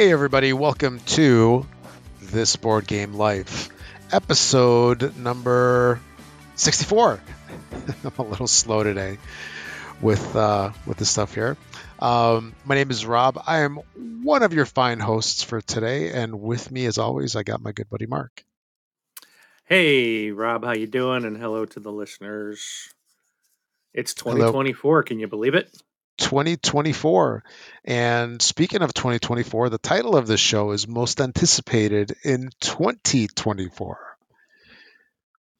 Hey, everybody, welcome to This Board Game Life, episode number 64. I'm a little slow today with uh, with the stuff here. Um, my name is Rob. I am one of your fine hosts for today, and with me, as always, I got my good buddy Mark. Hey, Rob, how you doing? And hello to the listeners. It's 2024. Hello. Can you believe it? 2024. And speaking of 2024, the title of this show is Most Anticipated in 2024.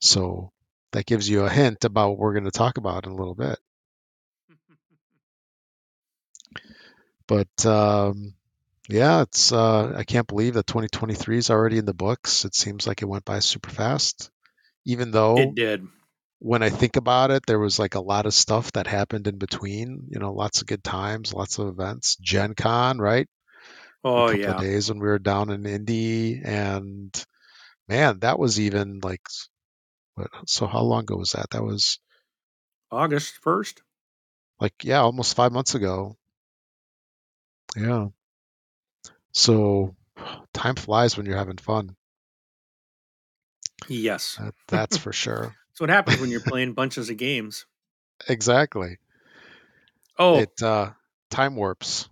So that gives you a hint about what we're going to talk about in a little bit. but um, yeah, it's uh, I can't believe that 2023 is already in the books. It seems like it went by super fast, even though it did when I think about it, there was like a lot of stuff that happened in between. You know, lots of good times, lots of events. Gen Con, right? Oh yeah. Days when we were down in Indy, and man, that was even like, what? So how long ago was that? That was August first. Like yeah, almost five months ago. Yeah. So time flies when you're having fun. Yes. That, that's for sure. That's what happens when you're playing bunches of games. Exactly. Oh, it uh, time warps.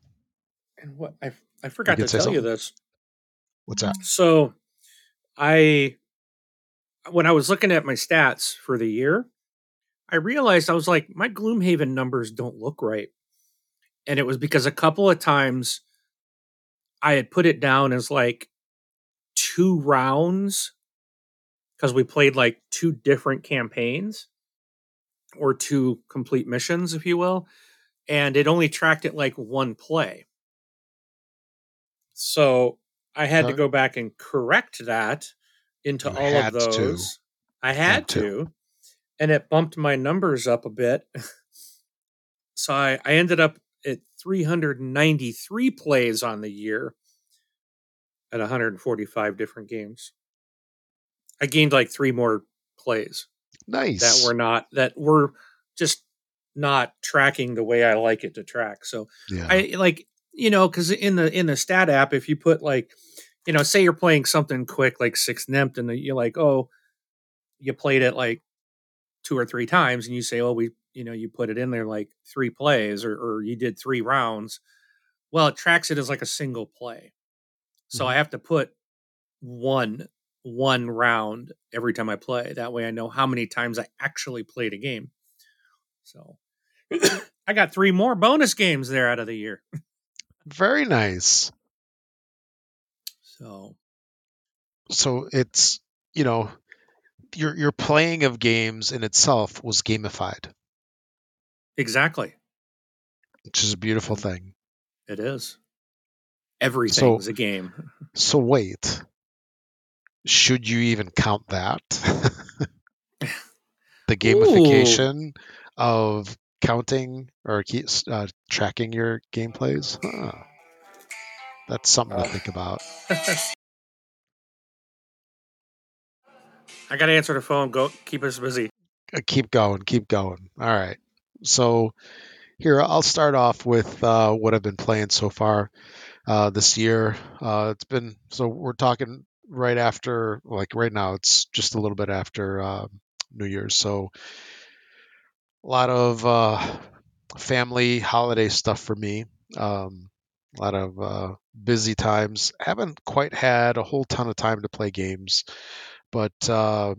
And what I I forgot to tell something? you this. What's that? So, I when I was looking at my stats for the year, I realized I was like my Gloomhaven numbers don't look right, and it was because a couple of times I had put it down as like two rounds because we played like two different campaigns or two complete missions, if you will, and it only tracked it like one play. So I had to go back and correct that into all of those. To. I had, had to. to. And it bumped my numbers up a bit. so I, I ended up at 393 plays on the year at 145 different games. I gained like three more plays. Nice. That were not that were just not tracking the way I like it to track. So yeah. I like you know because in the in the stat app, if you put like you know say you're playing something quick like Six Nimmt and you're like oh you played it like two or three times and you say oh we you know you put it in there like three plays or, or you did three rounds well it tracks it as like a single play so mm-hmm. i have to put one one round every time I play. That way I know how many times I actually played a game. So I got three more bonus games there out of the year. Very nice. So so it's, you know, your your playing of games in itself was gamified. Exactly. Which is a beautiful thing. It is. Everything's so, a game. so wait should you even count that? the gamification Ooh. of counting or uh, tracking your gameplays? Huh. That's something to think about. I got to answer the phone. Go keep us busy. Uh, keep going. Keep going. All right. So here I'll start off with uh, what I've been playing so far uh, this year. Uh, it's been so we're talking right after, like right now, it's just a little bit after uh, New Year's. So a lot of uh, family holiday stuff for me. Um, a lot of uh, busy times. Haven't quite had a whole ton of time to play games, but uh,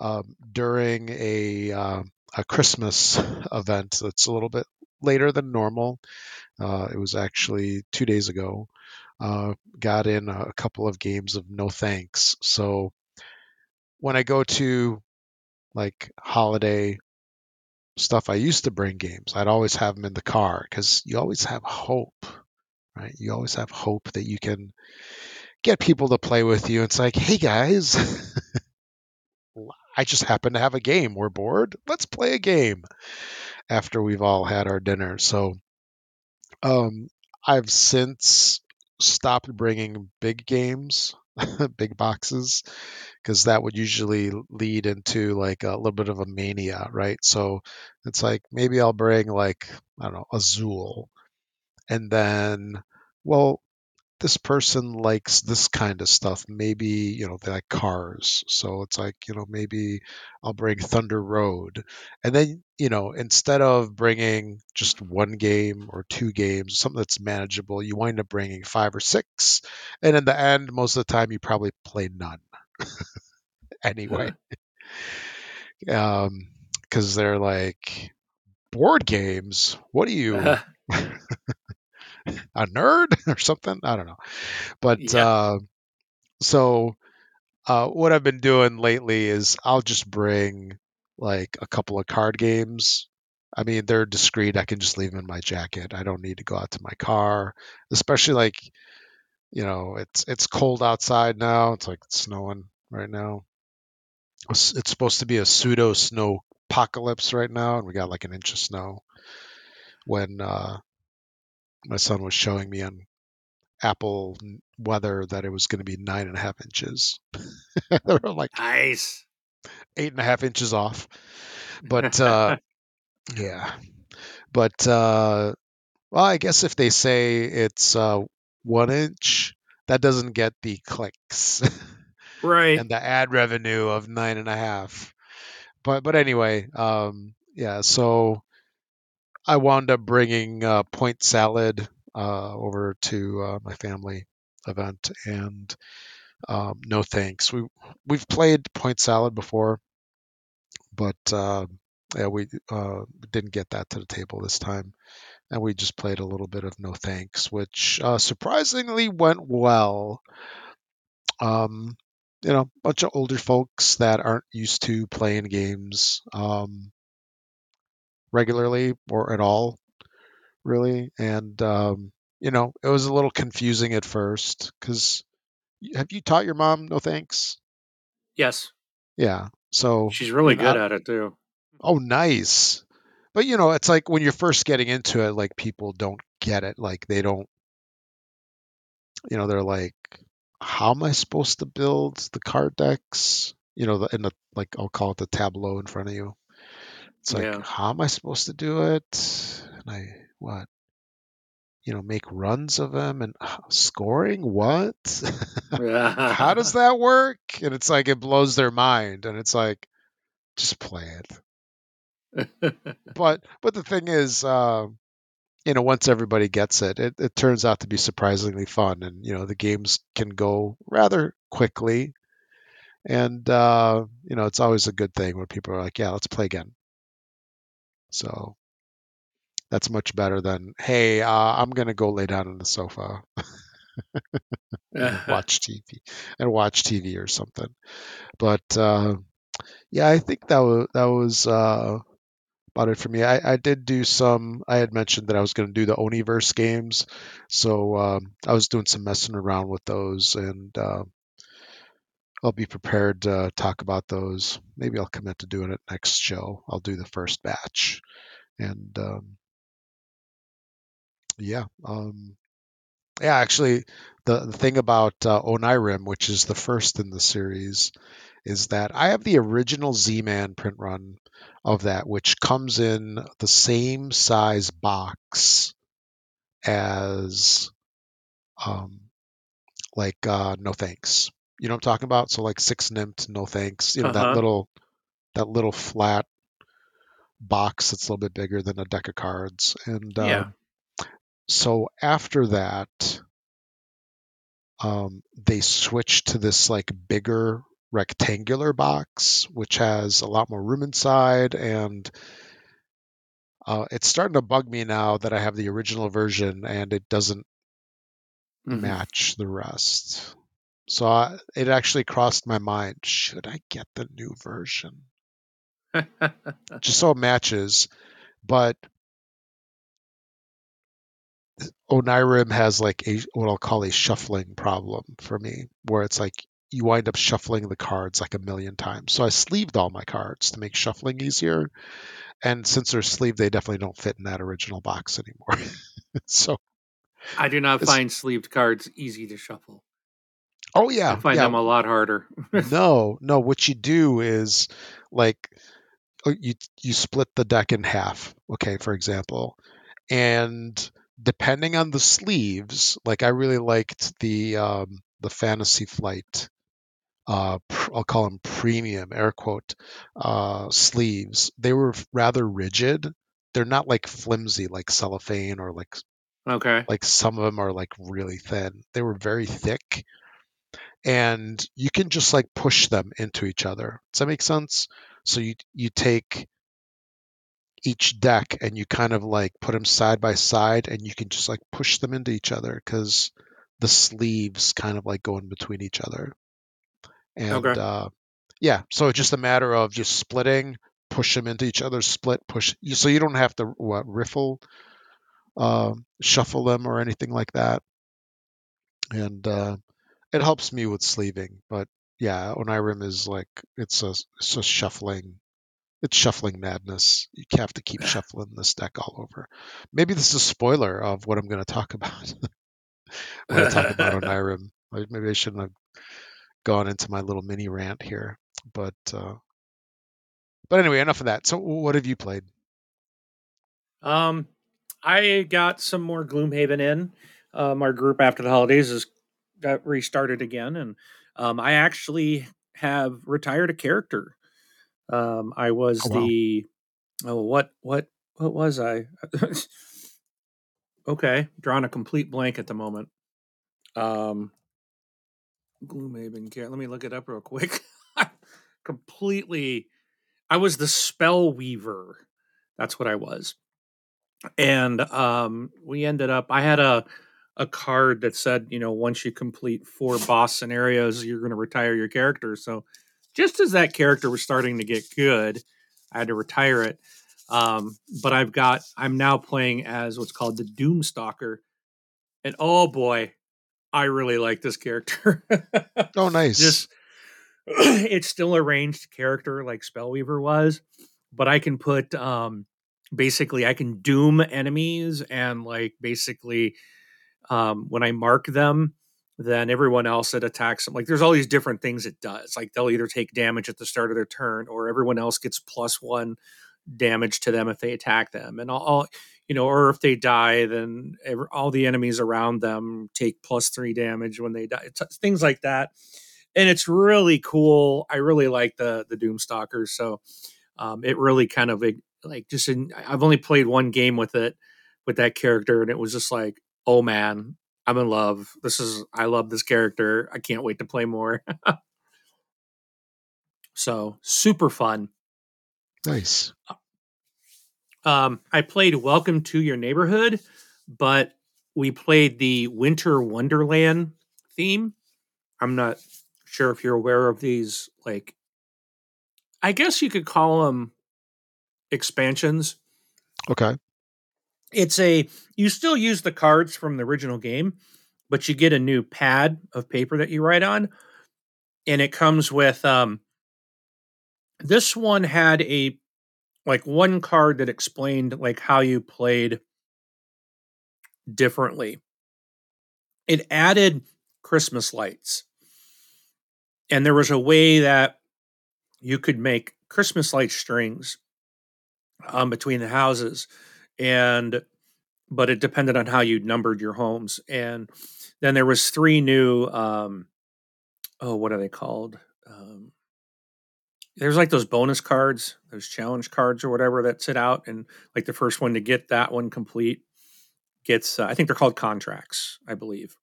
um, during a uh, a Christmas event that's a little bit later than normal. Uh, it was actually two days ago uh, got in a couple of games of no thanks. So when I go to like holiday stuff, I used to bring games. I'd always have them in the car because you always have hope, right? You always have hope that you can get people to play with you. It's like, hey guys, I just happen to have a game. We're bored. Let's play a game after we've all had our dinner. So um, I've since stopped bringing big games, big boxes, because that would usually lead into like a little bit of a mania, right? So it's like maybe I'll bring like I don't know Azul, and then well this person likes this kind of stuff. Maybe, you know, they like cars. So it's like, you know, maybe I'll bring Thunder Road. And then, you know, instead of bringing just one game or two games, something that's manageable, you wind up bringing five or six. And in the end, most of the time, you probably play none anyway. um, because they're like, board games? What are you? a nerd or something? I don't know. But yeah. uh, so uh, what I've been doing lately is I'll just bring like a couple of card games. I mean, they're discreet. I can just leave them in my jacket. I don't need to go out to my car, especially like, you know, it's it's cold outside now. It's like it's snowing right now. It's, it's supposed to be a pseudo snow apocalypse right now, and we got like an inch of snow. When uh, my son was showing me on Apple weather that it was going to be nine and a half inches. they were like nice, eight and a half inches off. But uh, yeah, but uh, well, I guess if they say it's uh, one inch, that doesn't get the clicks, right, and the ad revenue of nine and a half. But but anyway, um, yeah. So I wound up bringing uh, point salad uh, over to uh, my family event, and um, no thanks. We we've played point salad before, but uh, yeah, we uh, didn't get that to the table this time, and we just played a little bit of no thanks, which surprisingly went well. Um, you know, a bunch of older folks that aren't used to playing games. Um, regularly or at all, really. And um, you know, it was a little confusing at first because have you taught your mom no thanks? Yes. Yeah. So she's really good at it too. Oh, nice. But you know, it's like when you're first getting into it, like people don't get it. Like they don't, you know, they're like, "How am I supposed to build the card decks?" You know, in the like I'll call it the tableau in front of you. It's like, yeah. how am I supposed to do it? And I, what? You know, make runs of them and uh, scoring? What? how does that work? And it's like, it blows their mind. And it's like, just play it. but, but the thing is, uh, you know, once everybody gets it, it, it turns out to be surprisingly fun. And, you know, the games can go rather quickly. And, uh, you know, it's always a good thing when people are like, yeah, let's play again. So that's much better than, hey, uh, I'm going to go lay down on the sofa and watch TV and watch TV or something. But uh, yeah, I think that was that was uh, about it for me. I, I did do some. I had mentioned that I was going to do the Oniverse games, so um, I was doing some messing around with those, and uh, I'll be prepared to talk about those. Maybe I'll commit to doing it next show. I'll do the first batch, and um, yeah, um, yeah. Actually, the, the thing about uh, Onirim, which is the first in the series, is that I have the original Z-Man print run of that, which comes in the same size box as um, like uh, No Thanks. You know what I'm talking about? So like six Nimmt, no thanks. You know uh-huh. that little that little flat box that's a little bit bigger than a deck of cards. And uh, yeah. so after that, um, they switched to this like bigger rectangular box, which has a lot more room inside and uh, it's starting to bug me now that I have the original version and it doesn't mm-hmm. match the rest. So I, it actually crossed my mind: should I get the new version? Just so it matches, but Onirim has like a what I'll call a shuffling problem for me, where it's like you wind up shuffling the cards like a million times. So I sleeved all my cards to make shuffling easier, and since they're sleeved, they definitely don't fit in that original box anymore. so I do not find sleeved cards easy to shuffle. Oh yeah, I find yeah. them a lot harder. no, no. What you do is like uh, you you split the deck in half. Okay, for example, and depending on the sleeves, like I really liked the um, the Fantasy Flight. Uh, I'll call them premium air quote uh, sleeves. They were rather rigid. They're not like flimsy like cellophane or like okay. Like some of them are like really thin. They were very thick, and you can just like push them into each other. Does that make sense? So you you take each deck and you kind of like put them side by side and you can just like push them into each other because the sleeves kind of like go in between each other and Okay. uh, yeah so it's just a matter of just splitting push them into each other split push so you don't have to what riffle uh, shuffle them or anything like that and uh, it helps me with sleeving but yeah Onirim is like it's a it's a shuffling it's shuffling madness. You have to keep shuffling this deck all over. Maybe this is a spoiler of what I'm going to talk about when I talk about Onirim. Maybe I shouldn't have gone into my little mini rant here, but uh, but anyway, enough of that. So, what have you played? Um, I got some more Gloomhaven in. Um, our group after the holidays has got restarted again, and um, I actually have retired a character. Um, I was Oh, wow. the oh what what what was I? okay, drawing a complete blank at the moment. Um, Gloomhaven care. Let me look it up real quick. Completely, I was the spell weaver. That's what I was, and um, we ended up. I had a a card that said, you know, once you complete four boss scenarios, you're going to retire your character. So, just as that character was starting to get good, I had to retire it. Um, but I've got, I'm now playing as what's called the Doomstalker. And oh boy, I really like this character. oh, nice. Just, it's still a ranged character like Spellweaver was, but I can put, um, basically, I can doom enemies and like basically, um, when I mark them, then everyone else that attacks them, like there's all these different things it does. Like they'll either take damage at the start of their turn, or everyone else gets plus one damage to them if they attack them, and all, you know, or if they die, then every, all the enemies around them take plus three damage when they die. Things like that, and it's really cool. I really like the the Doomstalkers, so um, it really kind of like just in, I've only played one game with it with that character, and it was just like oh man, I'm in love. This is I love this character. I can't wait to play more. so super fun. Nice. Um, I played Welcome to Your Neighborhood, but we played the Winter Wonderland theme. I'm not sure if you're aware of these. Like, I guess you could call them expansions. Okay. It's a you still use the cards from the original game, but you get a new pad of paper that you write on, and it comes with um. This one had a like one card that explained like how you played differently. It added Christmas lights. And there was a way that you could make Christmas light strings um, between the houses. And but it depended on how you numbered your homes. And then there was three new um oh, what are they called? Um there's like those bonus cards, those challenge cards or whatever that sit out, and like the first one to get that one complete gets. Uh, I think they're called contracts, I believe.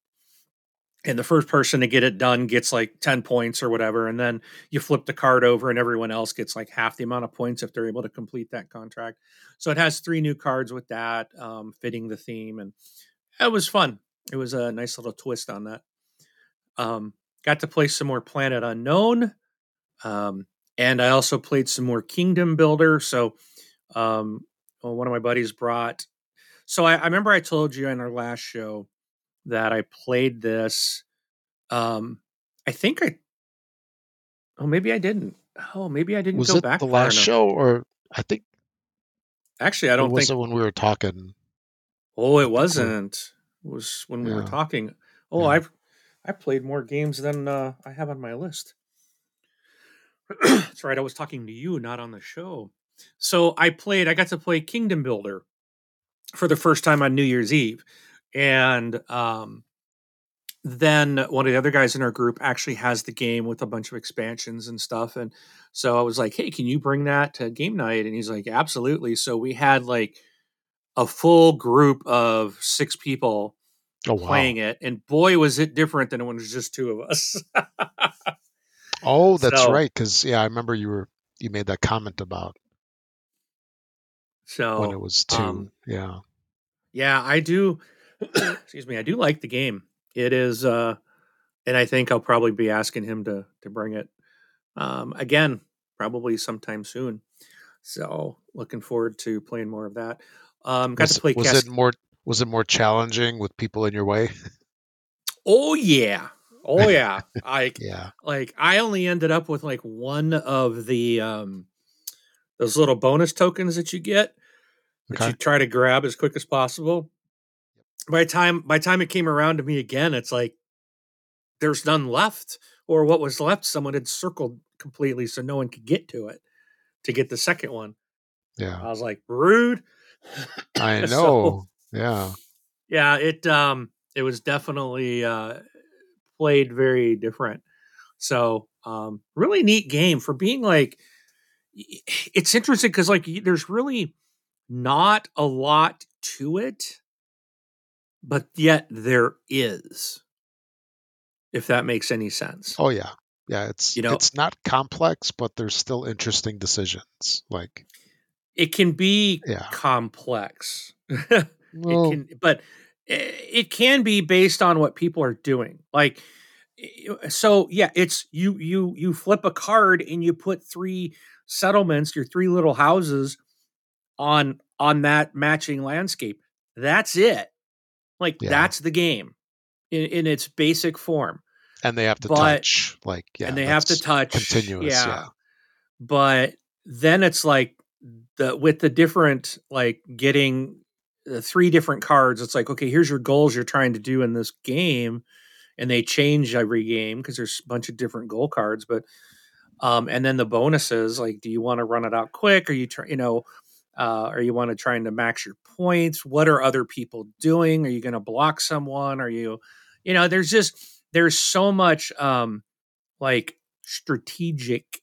And the first person to get it done gets like ten points or whatever, and then you flip the card over, and everyone else gets like half the amount of points if they're able to complete that contract. So it has three new cards with that, um, fitting the theme, and it was fun. It was a nice little twist on that. Um, got to play some more Planet Unknown. Um, and I also played some more Kingdom Builder. So, um, well, one of my buddies brought. So I, I, remember I told you in our last show that I played this. Um, I think I. Oh, maybe I didn't. Oh, maybe I didn't was go it back. The last enough. show, or I think. Actually, I don't was think Was it when we were talking. Oh, it wasn't. It was when we Yeah. were talking. Oh, Yeah. I've I played more games than uh, I have on my list. That's right. I was talking to you, not on the show. So I played. I got to play Kingdom Builder, for the first time on New Year's Eve, and um, then one of the other guys in our group actually has the game with a bunch of expansions and stuff, and so I was like, "Hey, can you bring that to game night?" And he's like, "Absolutely." So we had like a full group of six people oh, playing it, and boy, was it different than when it was just two of us. oh, that's so, right. Because yeah, I remember you were you made that comment about so when it was two. Um, yeah, yeah, I do. excuse me, I do like the game. It is, uh and I think I'll probably be asking him to to bring it um, again, probably sometime soon. So looking forward to playing more of that. Um, got was, to play. Was Cast- it more? Was it more challenging with people in your way? Oh yeah, oh yeah. I yeah. Like I only ended up with like one of the um those little bonus tokens that you get that okay. you try to grab as quick as possible. By time by time it came around to me again, it's like there's none left, or what was left, someone had circled completely so no one could get to it to get the second one. Yeah. I was like, rude. I know. so, yeah. Yeah, it um it was definitely uh played very different. So, um really neat game for being like it's interesting cuz like there's really not a lot to it but yet there is if that makes any sense. Oh yeah. Yeah, it's you know it's not complex, but there's still interesting decisions. Like it can be yeah. complex. well, it can, but eh, it can be based on what people are doing. Like eh, eh, so yeah, it's you you you flip a card and you put three settlements, your three little houses on on that matching landscape. That's it. Like yeah. that's the game in, in its basic form. And they have to but, touch, like yeah, and they have to touch continuous, yeah. yeah. But then it's like the with the different like getting the three different cards. It's like okay, here's your goals you're trying to do in this game, and they change every game because there's a bunch of different goal cards. But um, and then the bonuses, like, do you want to run it out quick? Or you try, you know, uh, are you want to trying to max your points? What are other people doing? Are you going to block someone? Are you, you know, there's just there's so much um like strategic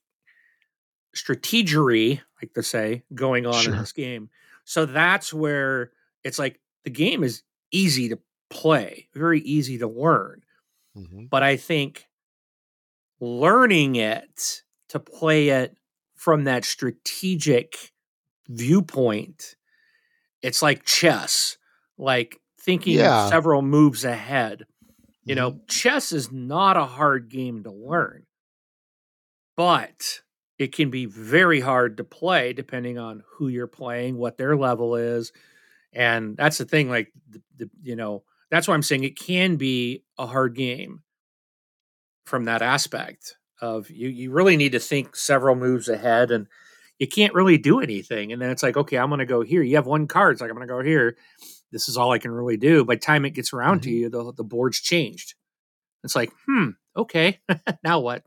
strategery, like to say, going on sure. in this game. So that's where it's like the game is easy to play, very easy to learn. Mm-hmm. But I think learning it to play it from that strategic viewpoint, it's like chess, like thinking yeah. several moves ahead. You know, mm-hmm. chess is not a hard game to learn, but it can be very hard to play depending on who you're playing, what their level is. And that's the thing, like, the, the, you know, that's why I'm saying it can be a hard game from that aspect of you, you really need to think several moves ahead and you can't really do anything. And then it's like, okay, I'm going to go here. You have one card. It's like, I'm going to go here this is all I can really do. By the time it gets around mm-hmm. to you, the, the board's changed. It's like, hmm, okay, now what?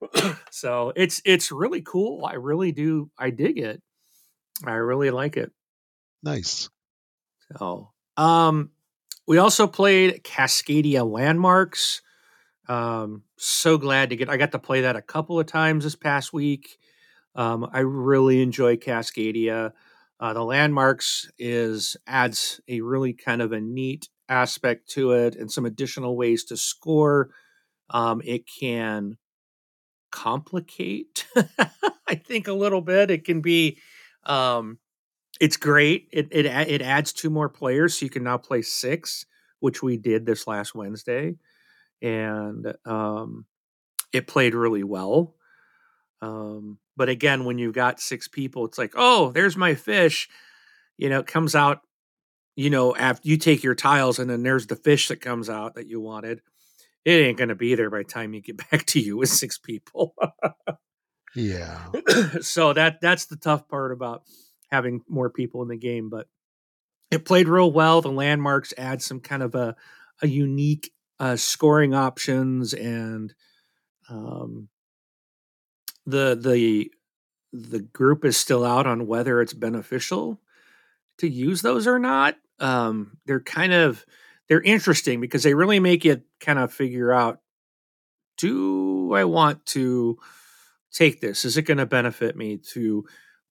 so it's it's really cool. I really do. I dig it. I really like it. Nice. So, um, we also played Cascadia Landmarks. Um, so glad to get. I got to play that a couple of times this past week. Um, I really enjoy Cascadia. Uh, the landmarks is adds a really kind of a neat aspect to it and some additional ways to score. Um, it can complicate, I think, a little bit. It can be, um, it's great. It, it it adds two more players, so you can now play six, which we did this last Wednesday, and um, it played really well. Um, but again, when you've got six people, it's like, oh, there's my fish. You know, it comes out, you know, after you take your tiles and then there's the fish that comes out that you wanted. It ain't going to be there by the time you get back to you with six people. yeah. so that that's the tough part about having more people in the game, but it played real well. The landmarks add some kind of a a unique uh, scoring options and um, the the the group is still out on whether it's beneficial to use those or not. Um, they're kind of they're interesting because they really make you kind of figure out do I want to take this? Is it going to benefit me to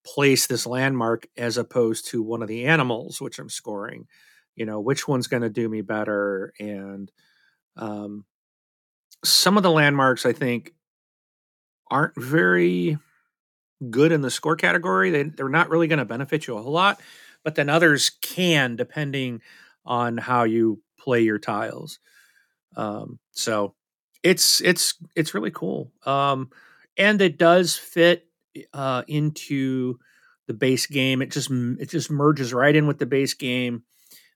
place this landmark as opposed to one of the animals which I'm scoring? You know, which one's going to do me better? And um, some of the landmarks I think aren't very good in the score category. They, they're not really going to benefit you a whole lot, but then others can depending on how you play your tiles. Um, so it's it's it's really cool. Um, and it does fit uh, into the base game. It just it just merges right in with the base game.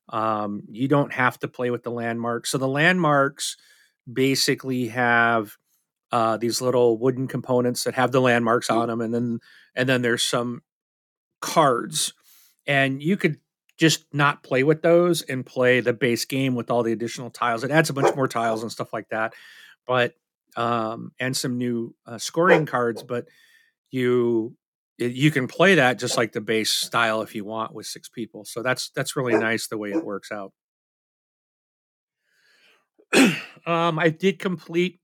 Um, you don't have to play with the landmarks. So the landmarks basically have uh, these little wooden components that have the landmarks on them, and then and then there's some cards, and you could just not play with those and play the base game with all the additional tiles. It adds a bunch more tiles and stuff like that, but um, and some new uh, scoring cards. But you you can play that just like the base style if you want with six people. So that's that's really nice the way it works out. um, I did complete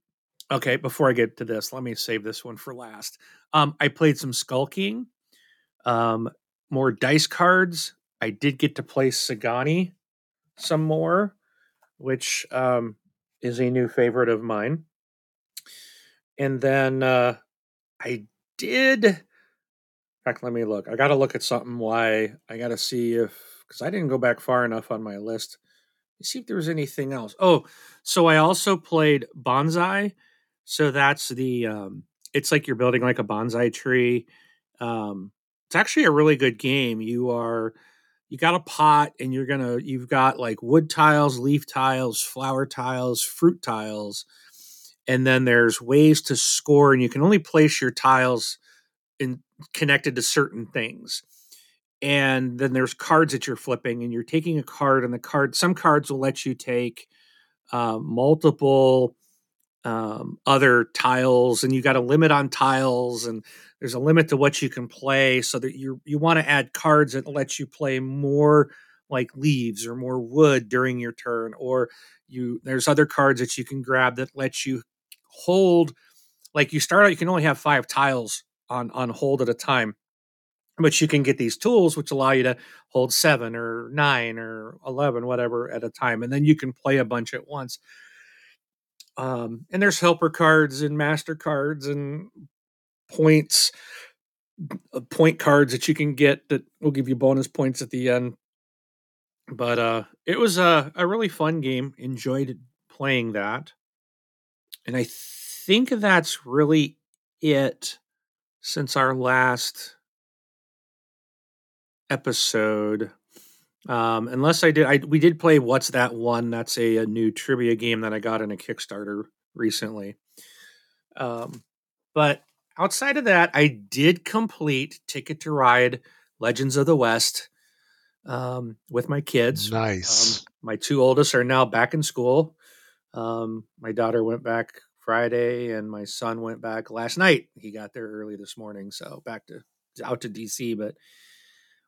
Okay, before I get to this, let me save this one for last. Um, I played some Skull King, um, more dice cards. I did get to play Sagani some more, which um, is a new favorite of mine. And then uh, I did. In fact, let me look. I got to look at something. Why I got to see if because I didn't go back far enough on my list. Let's see if there was anything else. Oh, so I also played Bonsai so that's the um, it's like you're building like a bonsai tree. Um, it's actually a really good game. You are you got a pot and you're gonna you've got like wood tiles, leaf tiles, flower tiles, fruit tiles, and then there's ways to score, and you can only place your tiles in connected to certain things. And then there's cards that you're flipping, and you're taking a card, and the card some cards will let you take uh, multiple um, other tiles and you got a limit on tiles and there's a limit to what you can play so that you you want to add cards that let you play more like leaves or more wood during your turn or you there's other cards that you can grab that let you hold like you start out you can only have five tiles on on hold at a time but you can get these tools which allow you to hold seven or nine or 11 whatever at a time and then you can play a bunch at once um, and there's helper cards and master cards and points, uh, point cards that you can get that will give you bonus points at the end. But uh, it was a, a really fun game. Enjoyed playing that. And I think that's really it since our last episode. Um, unless I did, I we did play What's That One? That's a, a new trivia game that I got in a Kickstarter recently. Um, but outside of that, I did complete Ticket to Ride Legends of the West um, with my kids. Nice. Um, my two oldest are now back in school. Um, my daughter went back Friday, and my son went back last night. He got there early this morning, so back to out to DC. But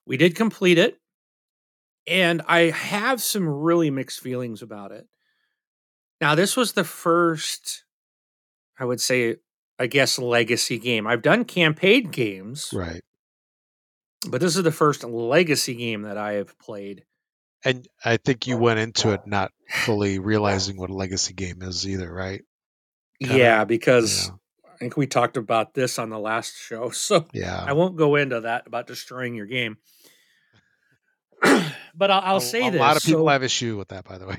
we did complete it and I have some really mixed feelings about it. Now, this was the first, I would say, I guess, legacy game. I've done campaign games. Right. But this is the first legacy game that I have played. And I think you went into it not fully realizing what a legacy game is either, right? Kinda, yeah, because you know. I think we talked about this on the last show. So yeah. I won't go into that about destroying your game. but I'll, I'll a, say a this. A lot of people so, have issue with that, by the way.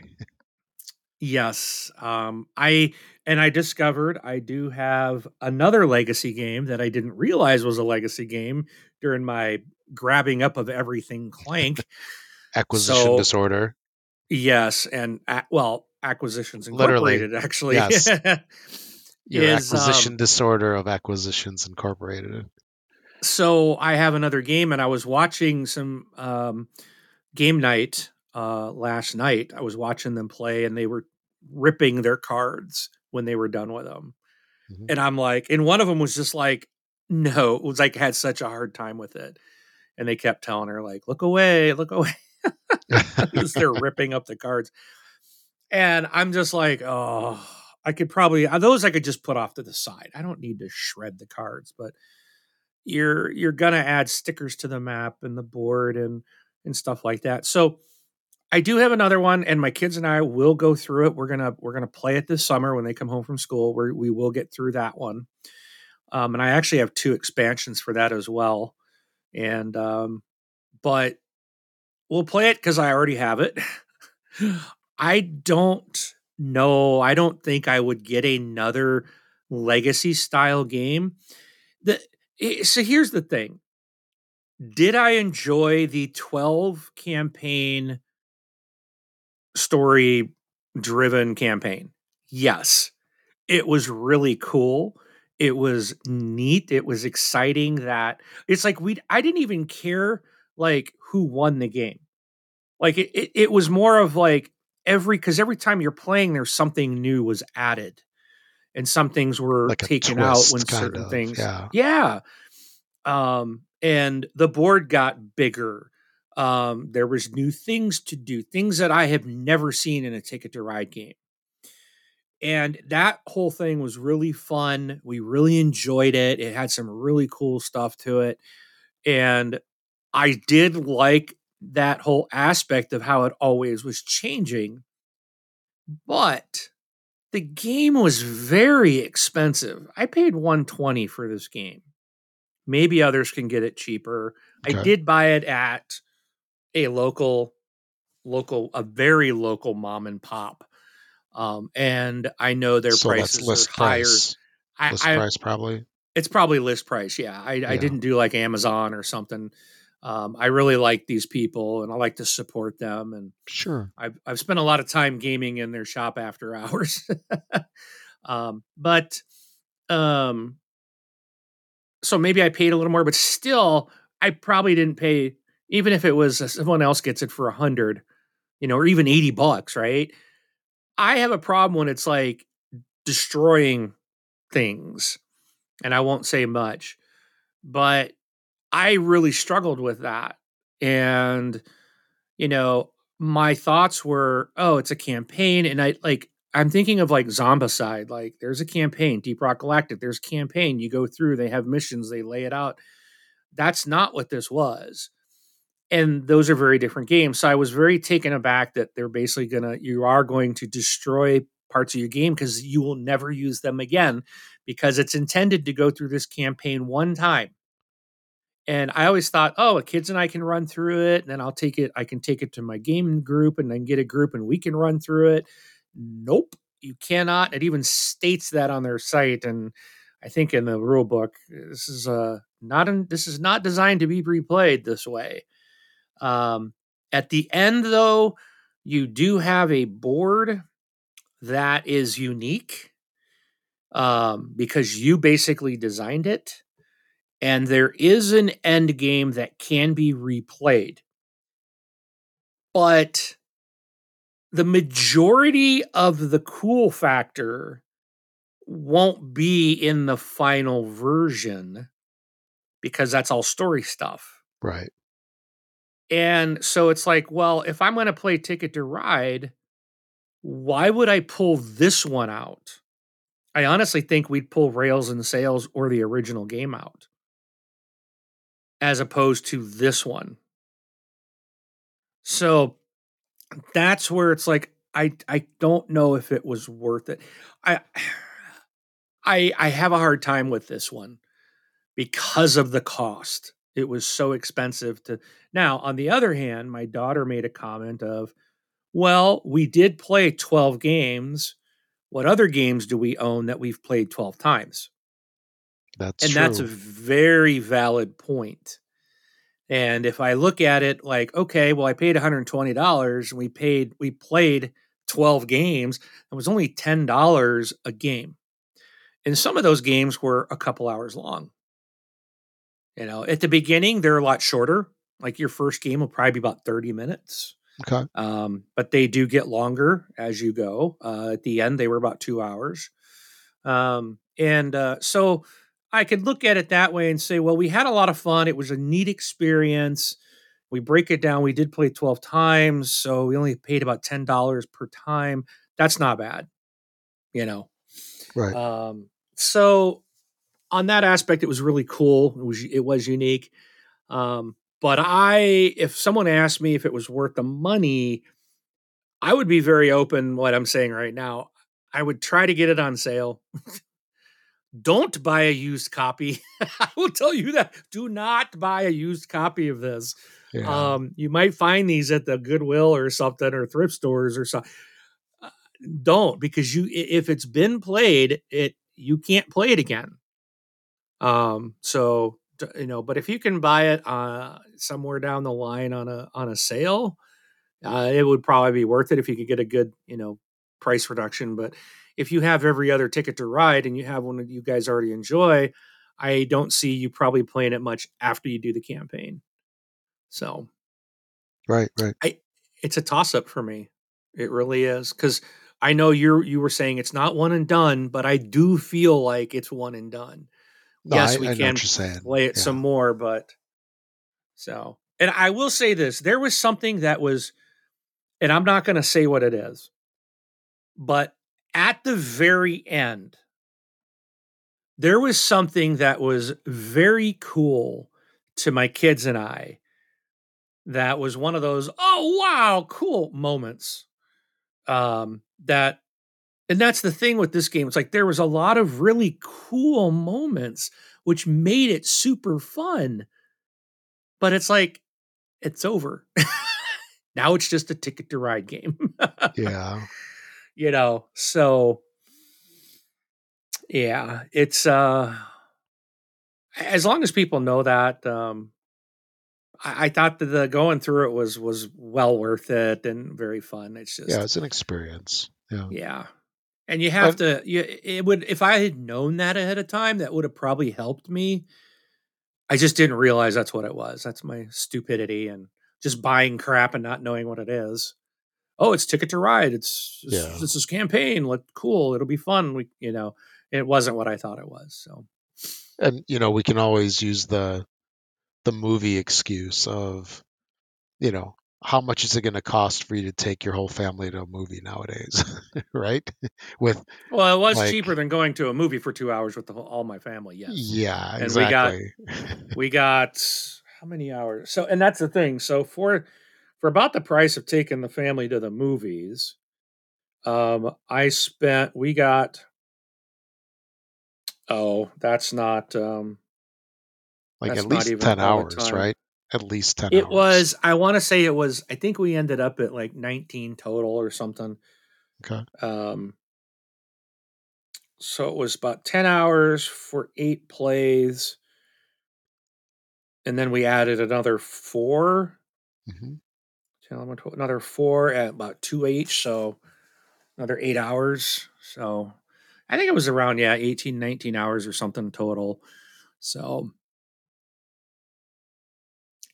yes, um, I and I discovered I do have another legacy game that I didn't realize was a legacy game during my grabbing up of everything clank acquisition so, disorder. Yes, and well, acquisitions incorporated Literally, actually. Yes. Your is, acquisition um, disorder of acquisitions incorporated. So I have another game, and I was watching some um, game night uh, last night. I was watching them play, and they were ripping their cards when they were done with them. Mm-hmm. And I'm like, and one of them was just like, no, it was like had such a hard time with it. and they kept telling her like, "Look away, look away," because they're ripping up the cards. And I'm just like, oh, I could probably uh, those I could just put off to the side. I don't need to shred the cards, but you're you're gonna add stickers to the map and the board and and stuff like that. So I do have another one, and my kids and I will go through it. We're gonna we're gonna play it this summer when they come home from school. we we will get through that one, um, and I actually have two expansions for that as well. And um, but we'll play it because I already have it. I don't know. I don't think I would get another legacy style game. The eh, so here's the thing. Did I enjoy the 12 campaign story driven campaign? Yes. It was really cool. It was neat. It was exciting that it's like we I didn't even care like who won the game. Like it, it, it was more of like every because every time you're playing, there's something new was added, and some things were like taken out when certain of, things. Yeah, yeah. Um, and the board got bigger. Um, there was new things to do, things that I have never seen in a Ticket to Ride game. And that whole thing was really fun. We really enjoyed it. It had some really cool stuff to it. And I did like that whole aspect of how it always was changing. But the game was very expensive. I paid 120 for this game. Maybe others can get it cheaper. Okay. I did buy it at a local local a very local mom and pop. Um, and I know their so prices list are price. higher. List I, price probably. It's probably list price. Yeah. I, yeah. I didn't do like Amazon or something um, I really like these people and I like to support them. And sure, I've, I've spent a lot of time gaming in their shop after hours. um, but, um, so maybe I paid a little more, but still, I probably didn't pay, even if it was uh, someone else gets it for a hundred, you know, or even 80 bucks, right? I have a problem when it's like destroying things, and I won't say much, but I really struggled with that. And, you know, my thoughts were, oh, it's a campaign. And I like, I'm thinking of like Zombicide. Like, there's a campaign, Deep Rock Galactic, there's campaign. You go through, they have missions, they lay it out. That's not what this was. And those are very different games. So I was very taken aback that they're basically to, you are going to destroy parts of your game because you will never use them again because it's intended to go through this campaign one time and I always thought, oh, kids and I can run through it, and then I'll take it. I can take it to my game group, and then get a group, and we can run through it. Nope, you cannot. It even states that on their site, and I think in the rule book, this is uh, not in, this is not designed to be replayed this way. Um, at the end, though, you do have a board that is unique um, because you basically designed it and there is an end game that can be replayed. But the majority of the cool factor won't be in the final version because that's all story stuff. Right. And so it's like, well, if I'm going to play Ticket to Ride, why would I pull this one out? I honestly think we'd pull Rails and Sails or the original game out as opposed to this one. So that's where it's like I I don't know if it was worth it. I I I have a hard time with this one because of the cost. It was so expensive to Now, on the other hand, my daughter made a comment of, "Well, we did play 12 games. What other games do we own that we've played 12 times?" That's and true. that's a very valid point. And if I look at it like, okay, well, I paid $120 and we paid, we played 12 games, it was only $10 a game. And some of those games were a couple hours long. You know, at the beginning, they're a lot shorter. Like your first game will probably be about 30 minutes. Okay. Um, but they do get longer as you go. Uh, at the end, they were about two hours. Um, and uh, so I could look at it that way and say, well, we had a lot of fun. It was a neat experience. We break it down. We did play 12 times, so we only paid about $10 per time. That's not bad, you know. Right. Um, so on that aspect, it was really cool. It was it was unique. Um, but I, if someone asked me if it was worth the money, I would be very open. What I'm saying right now, I would try to get it on sale. Don't buy a used copy. I will tell you that. Do not buy a used copy of this. Yeah. Um, you might find these at the Goodwill or something or thrift stores or something. Uh, don't because you if it's been played, it you can't play it again. Um, so you know, but if you can buy it uh, somewhere down the line on a on a sale, uh, it would probably be worth it if you could get a good you know price reduction. But if you have every other ticket to ride and you have one that you guys already enjoy, I don't see you probably playing it much after you do the campaign. So, right, right. I it's a toss up for me. It really is because I know you you were saying it's not one and done, but I do feel like it's one and done. No, yes, I, we I can play it yeah. some more, but so and I will say this: there was something that was, and I'm not going to say what it is, but at the very end, there was something that was very cool to my kids and I that was one of those oh wow cool moments um that and that's the thing with this game it's like there was a lot of really cool moments which made it super fun but it's like it's over. Now it's just a ticket to ride game. Yeah you know so yeah it's uh as long as people know that um I, I thought that the going through it was was well worth it and very fun. It's just yeah, it's an experience. Yeah, yeah, and you have to. You, it would if I had known that ahead of time, that would have probably helped me. I just didn't realize that's what it was. That's my stupidity and just buying crap and not knowing what it is. Oh, it's Ticket to Ride. It's yeah. this is campaign. Look cool. It'll be fun. We, you know, it wasn't what I thought it was. So, and you know, we can always use the the movie excuse of, you know, how much is it going to cost for you to take your whole family to a movie nowadays, right? with well, it was like, cheaper than going to a movie for two hours with the whole, all my family. Yes. Yeah, and exactly. we got we got how many hours? So, and that's the thing. So for for about the price of taking the family to the movies, um, I spent we got. Oh, that's not. Um, like at least 10 hours, right? At least 10 it hours. was, I want to say it was, I think we ended up at like 19 total or something. Okay. Um, so it was about 10 hours for eight plays. And then we added another 4 mm-hmm. Another four at about two each. So another eight hours. So I think it was around, yeah, 18, 19 hours or something total. So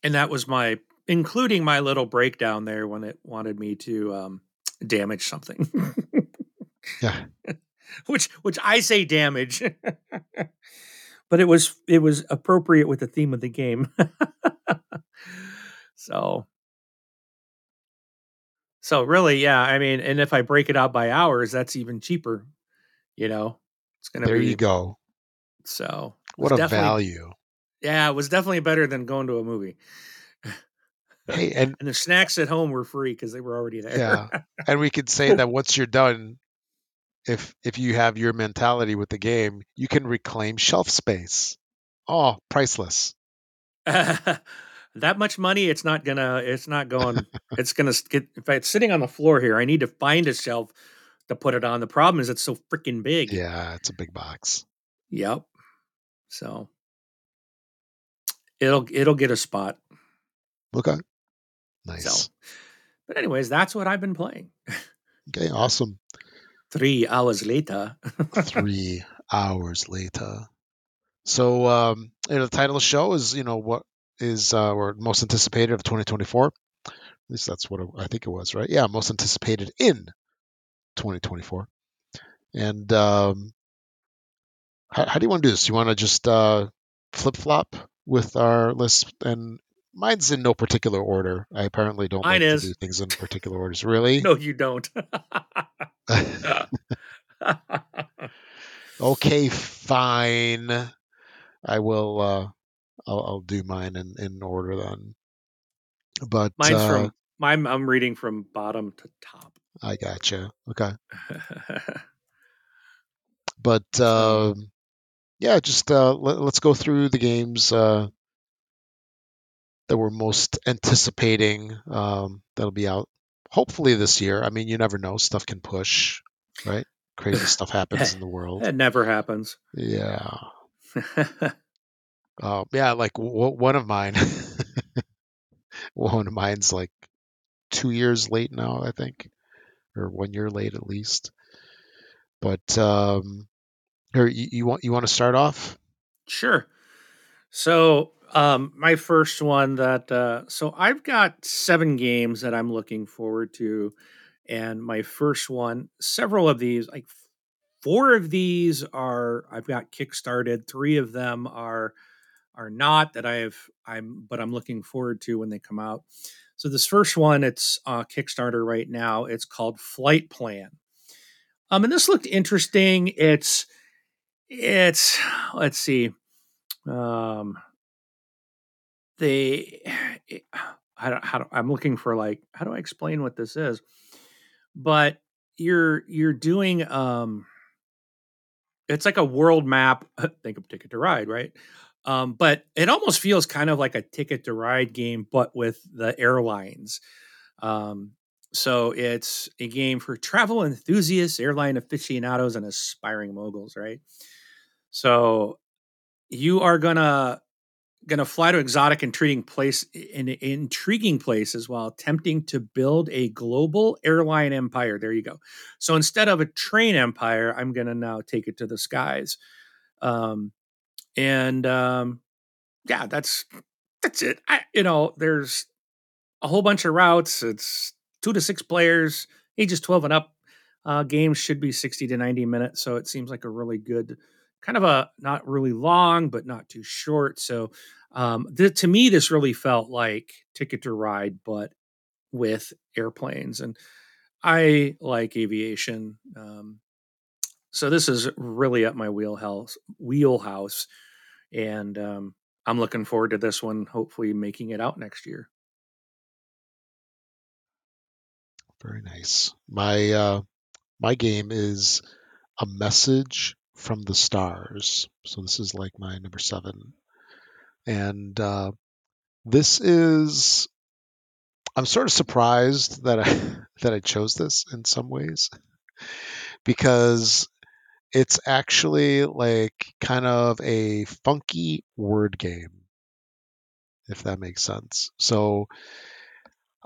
and that was my including my little breakdown there when it wanted me to um, damage something. yeah. which which I say damage. but it was it was appropriate with the theme of the game. so so really, yeah, I mean, and if I break it out by hours, that's even cheaper. You know, it's gonna there be, you go. So what a value! Yeah, it was definitely better than going to a movie. Hey, and, and the snacks at home were free because they were already there. Yeah, and we could say that once you're done, if if you have your mentality with the game, you can reclaim shelf space. Oh, priceless. that much money, it's not gonna. It's not going. it's gonna get. If it's sitting on the floor here, I need to find a shelf to put it on. The problem is it's so freaking big. Yeah, it's a big box. Yep. So it'll it'll get a spot. Okay. Nice. So, but anyways, that's what I've been playing. Okay, awesome. Three hours later. Three hours later. So, um, you know, the title of the show is, you know, what is uh, or most anticipated of 2024. At least that's what I think it was, right? Yeah, most anticipated in 2024. And um, how, how do you want to do this? You want to just uh, flip flop with our list, and mine's in no particular order. I apparently don't Mine like is. to do things in particular orders. Really? no, you don't. okay, fine. I will. Uh, I'll, I'll do mine in, in order then. But mine's uh, from mine. I'm reading from bottom to top. I gotcha. Okay. but uh, yeah, just uh, let, us go through the games uh, that we're most anticipating um, that'll be out hopefully this year. I mean, you never know; stuff can push, right? Crazy stuff happens in the world. It never happens. Yeah. uh, yeah, like w- one of mine. one of mine's like two years late now, I think, or one year late at least. But um, here, you, you want you want to start off? Sure. So um, my first one that uh, so I've got seven games that I'm looking forward to, and my first one, several of these, like four of these are I've got kickstarted. Three of them are are not that I have I'm but I'm looking forward to when they come out. So this first one, it's uh, Kickstarter right now. It's called Flight Plan. Um, and this looked interesting. It's it's let's see. Um, they I don't, how do, I'm looking for like how do I explain what this is? But you're you're doing um it's like a world map. Think of Ticket to Ride, right? Um, but it almost feels kind of like a Ticket to Ride game, but with the airlines. Um, so it's a game for travel enthusiasts, airline aficionados, and aspiring moguls, right? So you are gonna gonna fly to exotic intriguing place in intriguing places while attempting to build a global airline empire. There you go. So instead of a train empire, I'm gonna now take it to the skies. Um, and um, yeah, that's that's it. I, you know, there's a whole bunch of routes. It's two to six players, ages 12 and up. Uh, games should be 60 to 90 minutes. So it seems like a really good, kind of a not really long, but not too short. So um, th- to me, this really felt like Ticket to Ride, but with airplanes. And I like aviation. Um, so this is really up my wheelhouse. Wheelhouse, and um, I'm looking forward to this one. Hopefully, making it out next year. Very nice. My uh, my game is a message from the stars. So this is like my number seven, and uh, this is. I'm sort of surprised that I that I chose this in some ways because it's actually like kind of a funky word game, if that makes sense. So,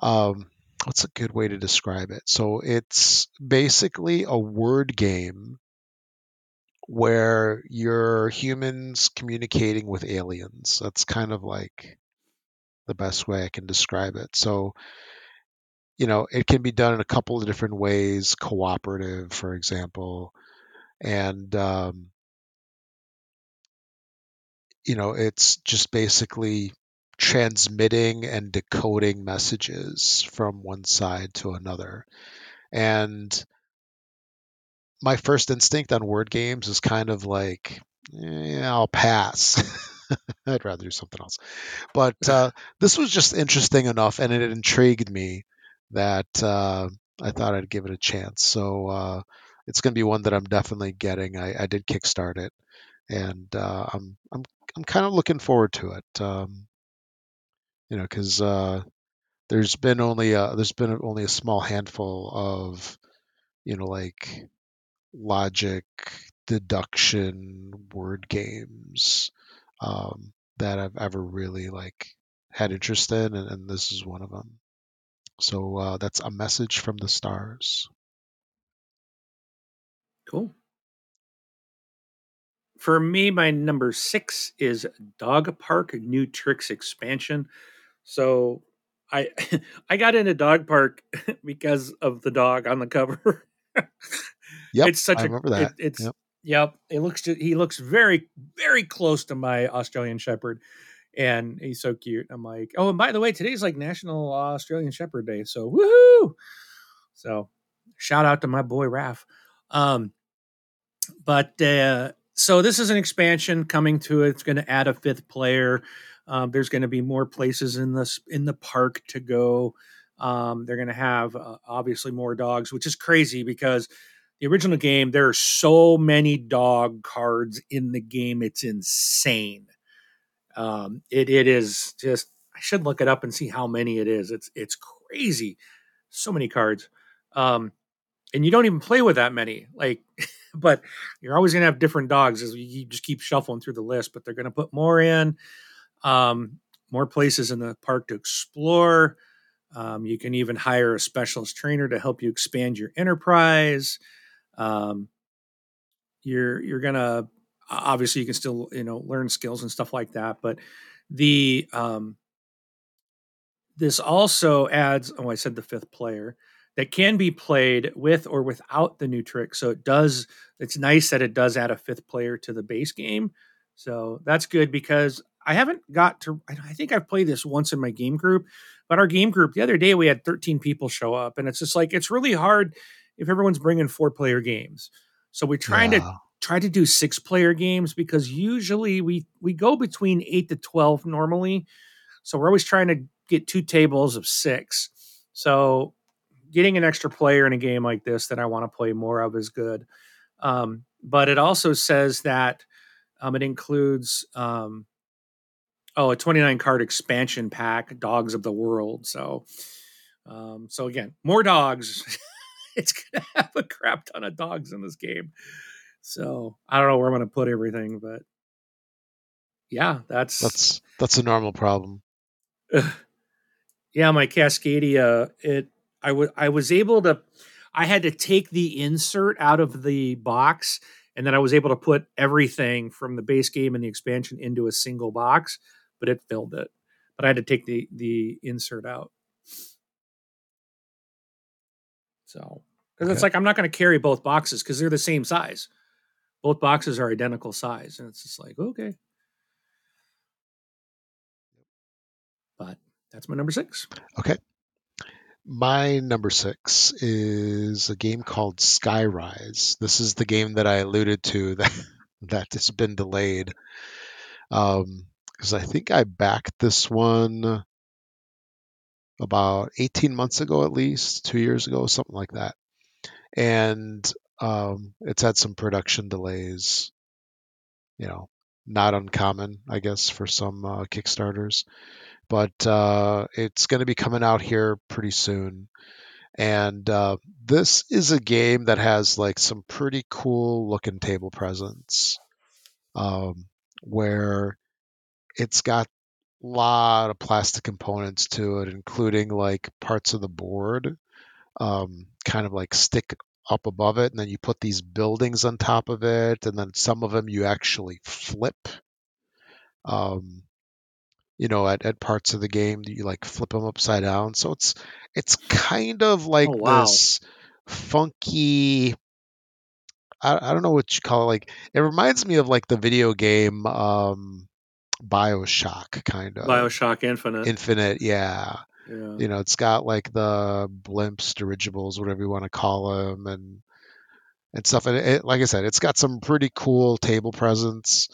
um, what's a good way to describe it? So it's basically a word game where you're humans communicating with aliens. That's kind of like the best way I can describe it. So, you know, it can be done in a couple of different ways, cooperative, for example, and um, you know, it's just basically transmitting and decoding messages from one side to another. And my first instinct on word games is kind of like, eh, I'll pass. I'd rather do something else. But uh, this was just interesting enough, and it intrigued me that uh, I thought I'd give it a chance. So uh, it's going to be one that I'm definitely getting. I, I did kickstart it, and uh, I'm I'm I'm kind of looking forward to it. Um, you know, because uh, there's been only a, there's been only a small handful of you know like logic deduction word games um, that I've ever really like had interest in, and, and this is one of them. So uh, that's a message from the stars. Cool. For me, my number six is Dog Park New Tricks expansion. So I I got into Dog Park because of the dog on the cover. yep, it's such I a remember that. It, it's yep. Yep, it looks to, he looks very very close to my Australian Shepherd, and he's so cute. I'm like, oh, and by the way, today's like National Australian Shepherd Day, so woohoo! So shout out to my boy Raph. Um, but uh, so this is an expansion coming to it. It's going to add a fifth player. Um, there's going to be more places in the in the park to go. Um, they're going to have uh, obviously more dogs, which is crazy because the original game there are so many dog cards in the game. It's insane. Um, it it is just I should look it up and see how many it is. It's it's crazy. So many cards. Um, and you don't even play with that many. Like, but you're always gonna have different dogs as you just keep shuffling through the list. But they're gonna put more in, um, more places in the park to explore. Um, you can even hire a specialist trainer to help you expand your enterprise. Um, you're you're gonna obviously you can still you know learn skills and stuff like that, but the um, this also adds. Oh, I said the fifth player that can be played with or without the new trick. So it does. It's nice that it does add a fifth player to the base game. So that's good because I haven't got to. I think I've played this once in my game group, but our game group the other day we had 13 people show up, and it's just like it's really hard if everyone's bringing four player games. So we're trying yeah. to try to do six player games because usually we we go between eight to 12 normally. So we're always trying to get two tables of six. So getting an extra player in a game like this that I want to play more of is good. Um, but it also says that um, it includes um, oh a 29 card expansion pack, Dogs of the World. So um, so again, more dogs. it's gonna have a crap ton of dogs in this game. So I don't know where I'm gonna put everything, but yeah, that's that's that's a normal problem. yeah, my Cascadia, it I was I was able to I had to take the insert out of the box and then I was able to put everything from the base game and the expansion into a single box, but it filled it. But I had to take the the insert out. So, because okay. it's like I'm not going to carry both boxes because they're the same size. Both boxes are identical size, and it's just like okay. But that's my number six. Okay. My number six is a game called Skyrise. This is the game that I alluded to that that has been delayed. Um, because I think I backed this one about 18 months ago, at least two years ago, something like that. And um, it's had some production delays. You know, not uncommon, I guess, for some uh, Kickstarters but uh, it's going to be coming out here pretty soon. And uh, this is a game that has like some pretty cool looking table presence, um, where it's got a lot of plastic components to it, including like parts of the board, um, kind of like stick up above it, and then you put these buildings on top of it, and then some of them you actually flip. Um, you know, at, at parts of the game that you like flip them upside down. So it's it's kind of like oh, wow. this funky. I, I don't know what you call it. Like it reminds me of like the video game um, Bioshock kind of. Bioshock Infinite. Infinite, yeah. Yeah. You know, it's got like the blimps, dirigibles, whatever you want to call them, and and stuff. And it, like I said, it's got some pretty cool table presence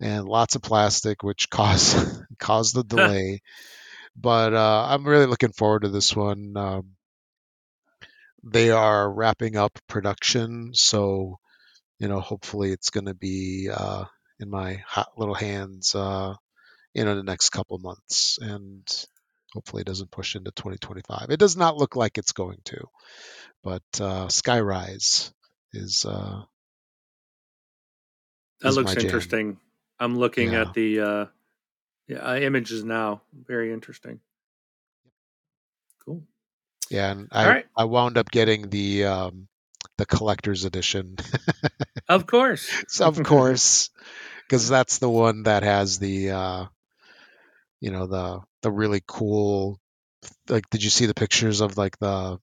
and lots of plastic, which caused caused the delay. but uh, I'm really looking forward to this one. Um, they are wrapping up production, so you know, hopefully, it's going to be uh, in my hot little hands, uh, you know, the next couple months, and hopefully, it doesn't push into 2025. It does not look like it's going to, but uh, Skyrise is. Uh, that looks interesting. Jam. I'm looking yeah. at the uh, yeah, uh, images now. Very interesting. Cool. Yeah, and I right. I wound up getting the um, the collector's edition. of course. so, of course, because that's the one that has the uh, you know the the really cool like did you see the pictures of like the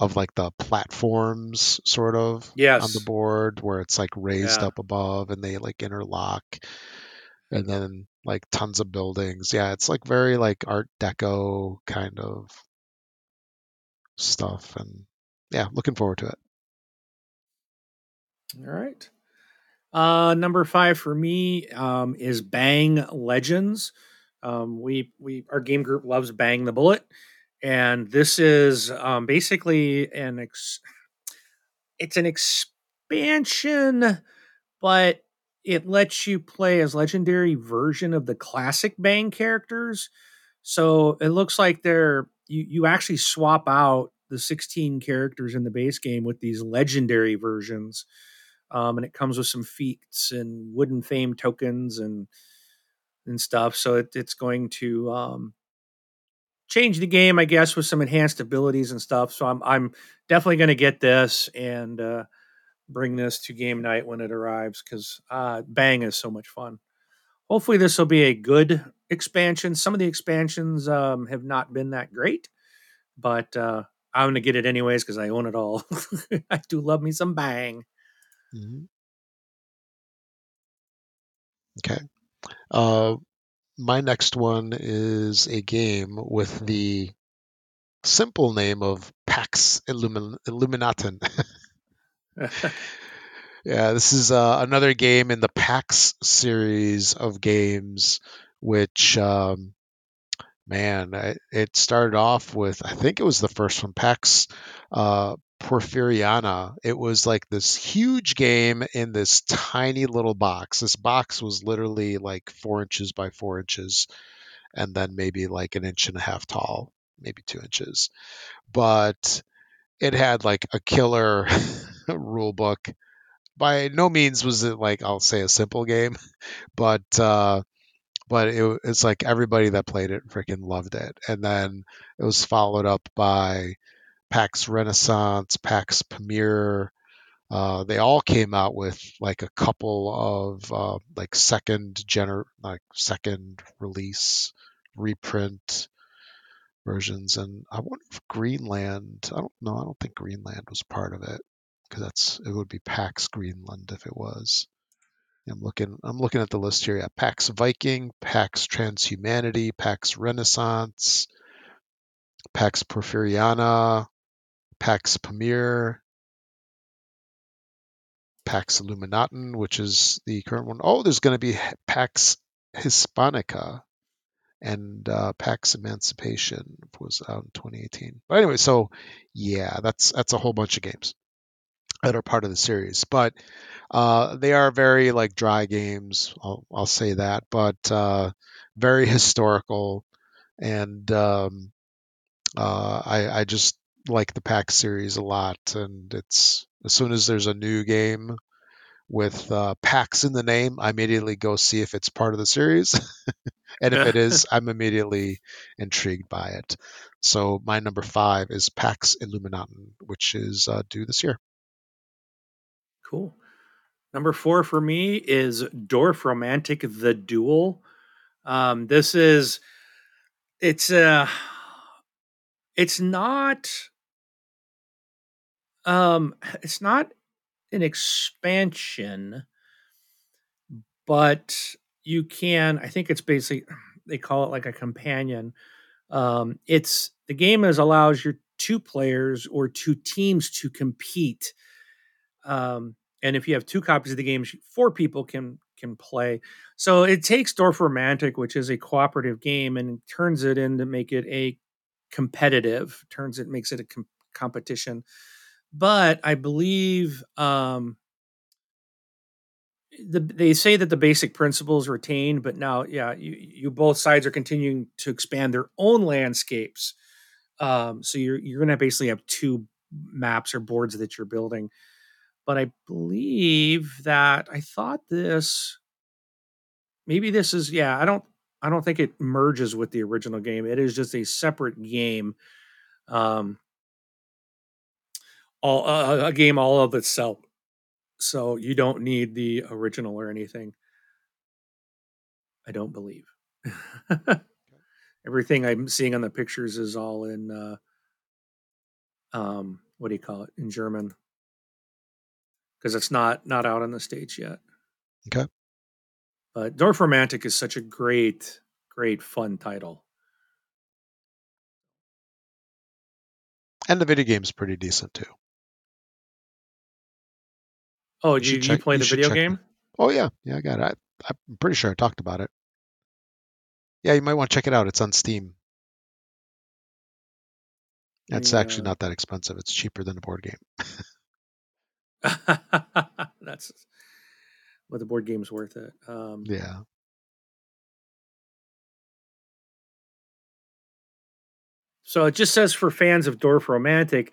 of like the platforms sort of yes. on the board where it's like raised Yeah. up above and they like interlock and then like tons of buildings. Yeah, it's like very like art deco kind of stuff and yeah, looking forward to it. All right. Uh, number five for me um, is Bang Legends. Um, we we our game group loves Bang the Bullet, and this is um, basically an ex- it's an expansion, but it lets you play as legendary version of the classic Bang characters. So it looks like they're you you actually swap out the 16 characters in the base game with these legendary versions. Um, and it comes with some feats and wooden fame tokens and and stuff. So it, it's going to um, change the game, I guess, with some enhanced abilities and stuff. So I'm I'm definitely going to get this and uh, bring this to game night when it arrives because uh, Bang is so much fun. Hopefully, this will be a good expansion. Some of the expansions um, have not been that great, but uh, I'm going to get it anyways because I own it all. I do love me some Bang. Mm-hmm. Okay. Uh, my next one is a game with the simple name of Pax Illumin- Illuminaten. yeah, this is uh, another game in the PAX series of games, which, um, man, it started off with, I think it was the first one, PAX uh, Porfiriana. It was like this huge game in this tiny little box. This box was literally like four inches by four inches, and then maybe like an inch and a half tall, maybe two inches. But it had like a killer rule book. By no means was it like I'll say a simple game, but uh, but it, it's like everybody that played it freaking loved it. And then it was followed up by PAX Renaissance, PAX Pamir. Uh, they all came out with like a couple of uh, like second gener like second release reprint versions, and I wonder if Greenland. I don't know. I don't think Greenland was part of it because that's it would be PAX Greenland if it was. I'm looking. I'm looking at the list here. Yeah, PAX Viking, PAX Transhumanity, PAX Renaissance, PAX Porfiriana, Pax Pamir, Pax Illuminaten, which is the current one. Oh, there's going to be Pax Hispanica and uh, Pax Emancipation was out in 2018. But anyway, so yeah, that's that's a whole bunch of games that are part of the series. But uh, they are very like dry games. I'll, I'll say that, but uh, very historical, and um, uh, I, I just like the PAX series a lot, and it's as soon as there's a new game with uh, PAX in the name, I immediately go see if it's part of the series, and if it is, I'm immediately intrigued by it. So my number five is PAX Illuminaten, which is uh, due this year. Cool. Number four for me is Dorfromantik: The Duel. Um, this is it's uh it's not um it's not an expansion but you can i think it's basically they call it like a companion. Um it's the game is allows your two players or two teams to compete um and if you have two copies of the game four people can can play. So it takes Dorfromantik which is a cooperative game and turns it into make it a competitive turns it makes it a com- competition but i believe um the, they say that the basic principles retained but now yeah you, you both sides are continuing to expand their own landscapes. Um so you're you're gonna basically have two maps or boards that you're building. But i believe that i thought this maybe this is yeah i don't i don't think it merges with the original game. It is just a separate game. Um all uh, a game all of itself so you don't need the original or anything i don't believe everything i'm seeing on the pictures is all in uh um what do you call it in German? Because it's not not out in the states yet. Okay. But Dorfromantik is such a great, great fun title. And the video game's pretty decent too. Oh, you, you, check, play the video game? Oh yeah, yeah, I got it. I, I'm pretty sure I talked about it. Yeah, you might want to check it out. It's on Steam. It's yeah. actually not that expensive. It's cheaper than a board game. That's what the board game's worth it. Um, yeah. So it just says for fans of Dorfromantik,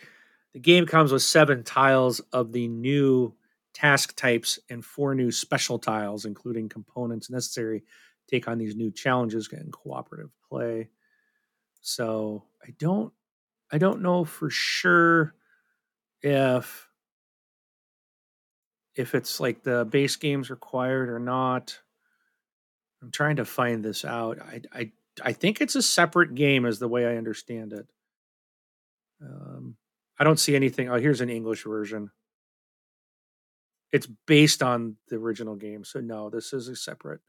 the game comes with seven tiles of the new task types and four new special tiles, including components necessary to take on these new challenges and cooperative play. So I don't I don't know for sure if if it's like the base games required or not. I'm trying to find this out. I I I think it's a separate game, as the way I understand it. Um, I don't see anything. Oh, here's an English version. It's based on the original game, so no, this is a separate,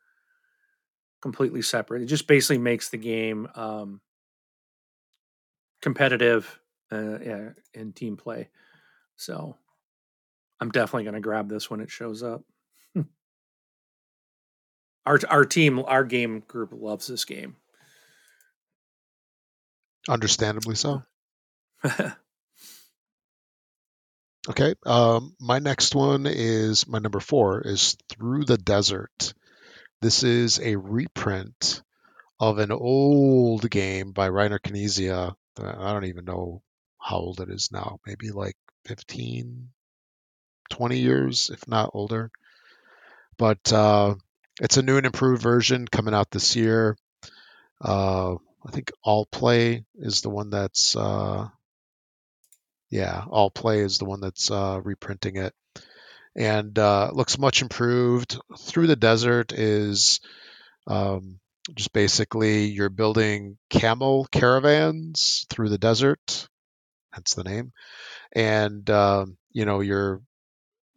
completely separate. It just basically makes the game um, competitive uh, yeah, in team play. So I'm definitely going to grab this when it shows up. our our team, our game group loves this game. Understandably so. okay. Um, my next one is my number four is Through the Desert. This is a reprint of an old game by Reiner Knizia. I don't even know how old it is now. Maybe like 15, 20 years, if not older. But uh, it's a new and improved version coming out this year. Uh, I think Allplay is the one that's uh, yeah, Allplay is the one that's uh, reprinting it, and uh, looks much improved. Through the Desert is um, just basically you're building camel caravans through the desert, hence the name, and um, you know you're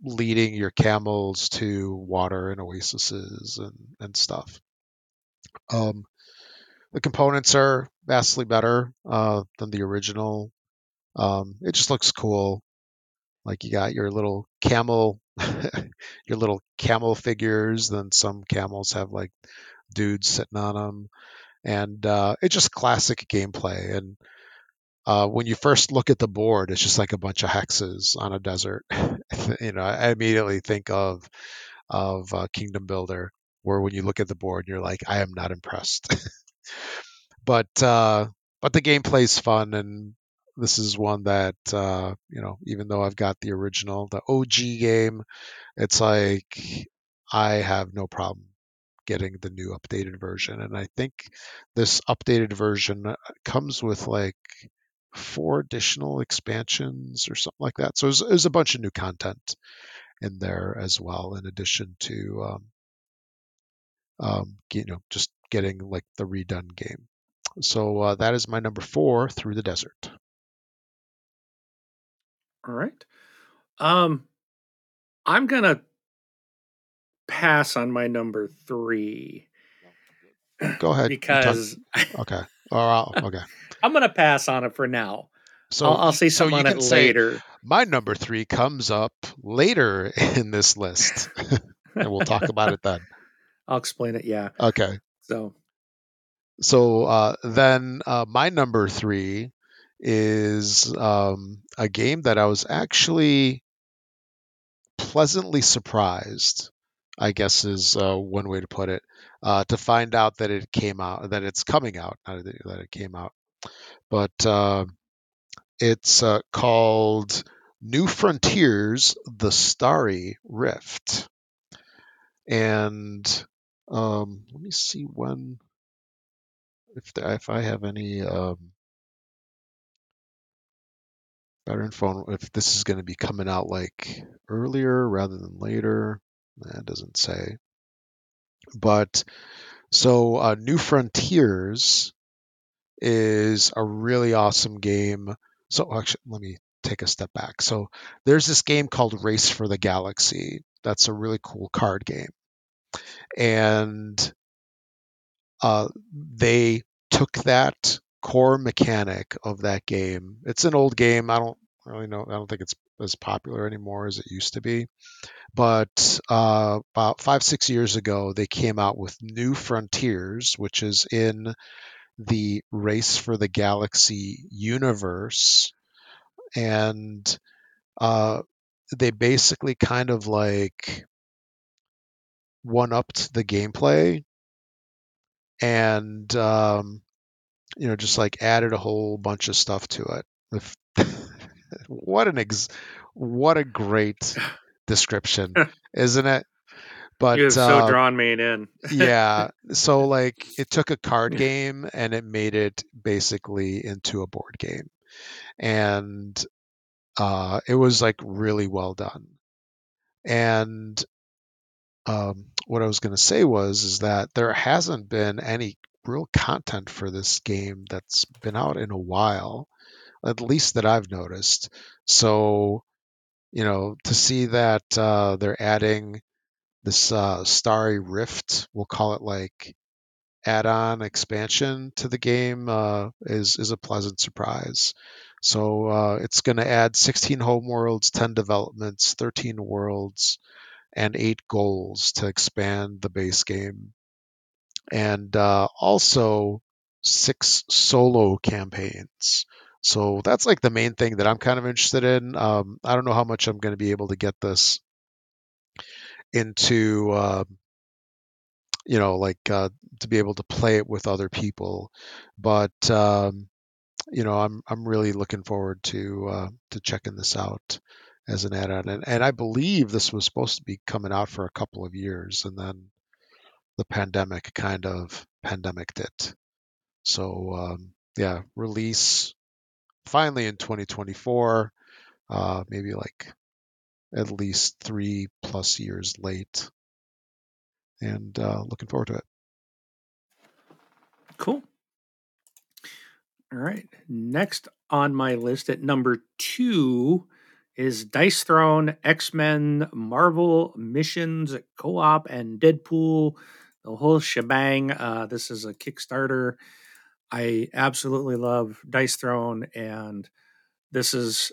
leading your camels to water and oases and, and stuff. Um, the components are vastly better uh, than the original. Um, it just looks cool. Like you got your little camel, your little camel figures. Then some camels have like dudes sitting on them, and uh, it's just classic gameplay. And uh, when you first look at the board, it's just like a bunch of hexes on a desert. you know, I immediately think of of uh, Kingdom Builder, where when you look at the board, you're like, I am not impressed. but uh, but the gameplay's fun, and this is one that uh, you know, even though I've got the original, the OG game, it's like I have no problem getting the new updated version. And I think this updated version uh, comes with like four additional expansions or something like that. So there's, a bunch of new content in there as well, in addition to um, um, you know just getting like the redone game. So uh, that is my number four, Through the Desert. All right. Um, I'm gonna pass on my number three. Go ahead. because okay. all right, okay. I'm gonna pass on it for now. So I'll, I'll say something so on it later. My number three comes up later in this list, and we'll talk about it then. I'll explain it. Yeah. Okay. So. So uh, then, uh, my number three is um, a game that I was actually pleasantly surprised. I guess is uh, one way to put it. Uh, to find out that it came out, that it's coming out, not that it came out, but uh, it's called New Frontiers: The Starry Rift. And um, let me see when, if if I have any um, better info, if this is going to be coming out like earlier rather than later. That doesn't say. But so uh, New Frontiers is a really awesome game. So actually, let me take a step back. So there's this game called Race for the Galaxy. That's a really cool card game, and uh, they took that core mechanic of that game. It's an old game. I don't really know. I don't think it's as popular anymore as it used to be. But uh, about five, six years ago, they came out with New Frontiers, which is in the Race for the Galaxy universe. And uh, they basically kind of like one upped the gameplay and um, you know just like added a whole bunch of stuff to it. What an ex what a great description isn't it? But you have so uh, drawn me in. yeah so like it took a card game and it made it basically into a board game. And uh, it was like really well done. And um, what I was going to say was is that there hasn't been any real content for this game that's been out in a while, at least that I've noticed. So, you know, to see that uh, they're adding this uh, Starry Rift, we'll call it like add-on expansion to the game, uh, is is a pleasant surprise. So uh, it's going to add 16 home worlds, 10 developments, 13 worlds, and eight goals to expand the base game, and uh, also six solo campaigns. So that's like the main thing that I'm kind of interested in. Um, I don't know how much I'm going to be able to get this into, uh, you know, like uh, to be able to play it with other people, but um, you know, I'm I'm really looking forward to uh, to checking this out as an add-on. And, and I believe this was supposed to be coming out for a couple of years, and then the pandemic kind of pandemicked it. So um, yeah, release finally in 2024, uh, maybe like at least three plus years late, and uh, looking forward to it. Cool. All right. Next on my list at number two is Dice Throne, X Men, Marvel Missions, Co op, and Deadpool, the whole shebang. Uh, this is a Kickstarter. I absolutely love Dice Throne, and this is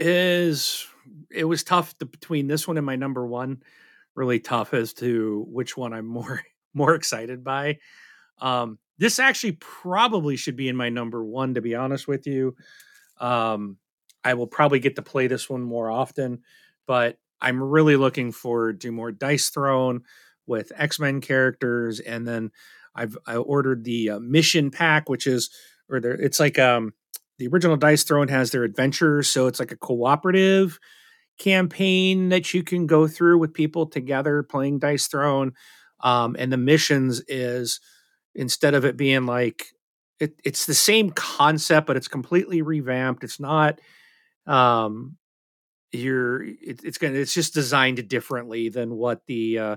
is it was tough to, between this one and my number one. Really tough as to which one I'm more more excited by. Um, this actually probably should be in my number one, to be honest with you. Um, I will probably get to play this one more often, but I'm really looking forward to more Dice Throne with X Men characters, and then I've I ordered the uh, mission pack, which is or there it's like um the original Dice Throne has their adventures, so it's like a cooperative campaign that you can go through with people together playing Dice Throne. Um, and the missions is instead of it being like it, it's the same concept, but it's completely revamped. It's not um you're it, it's gonna it's just designed differently than what the uh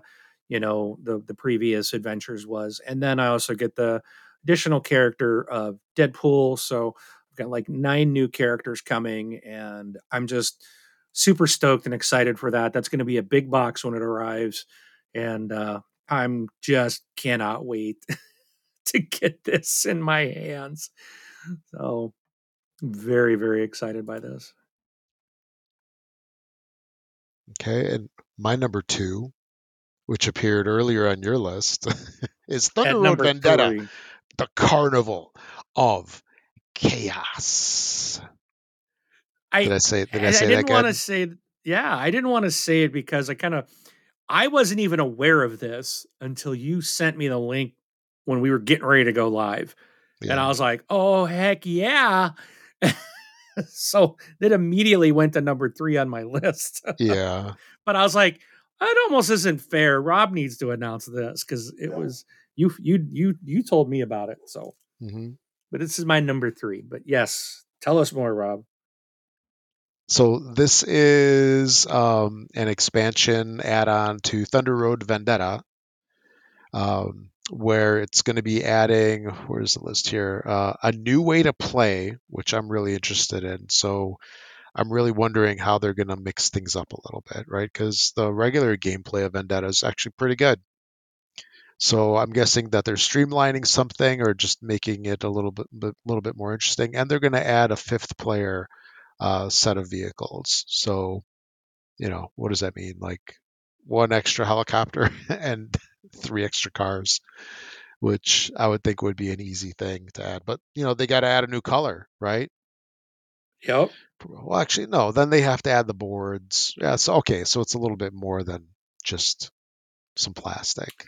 you know the the previous adventures was and then i also get the additional character of deadpool so i've got like nine new characters coming and i'm just super stoked and excited for that that's going to be a big box when it arrives and uh i'm just cannot wait to get this in my hands so very, very excited by this. Okay, and my number two, which appeared earlier on your list, is Thunder Road Vendetta, three. the Carnival of Chaos. I, did I say? Did I say I didn't want to say. Yeah, I didn't want to say it because I kind of, I wasn't even aware of this until you sent me the link when we were getting ready to go live, yeah. and I was like, "Oh heck yeah!" so it immediately went to number three on my list. yeah. But I was like, that almost isn't fair. Rob needs to announce this because it was you you you you told me about it. So mm-hmm. but this is my number three. But yes, tell us more, Rob. So this is um, an expansion add-on to Thunder Road Vendetta. Um, where it's going to be adding where's the list here uh, a new way to play which i'm really interested in so i'm really wondering how they're going to mix things up a little bit right because the regular gameplay of vendetta is actually pretty good so i'm guessing that they're streamlining something or just making it a little bit a little bit more interesting and they're going to add a fifth player uh, set of vehicles so you know what does that mean like one extra helicopter and three extra cars, which I would think would be an easy thing to add. But you know, they got to add a new color, right? Yep. Well, actually, no. Then they have to add the boards. Yeah. So okay, so it's a little bit more than just some plastic.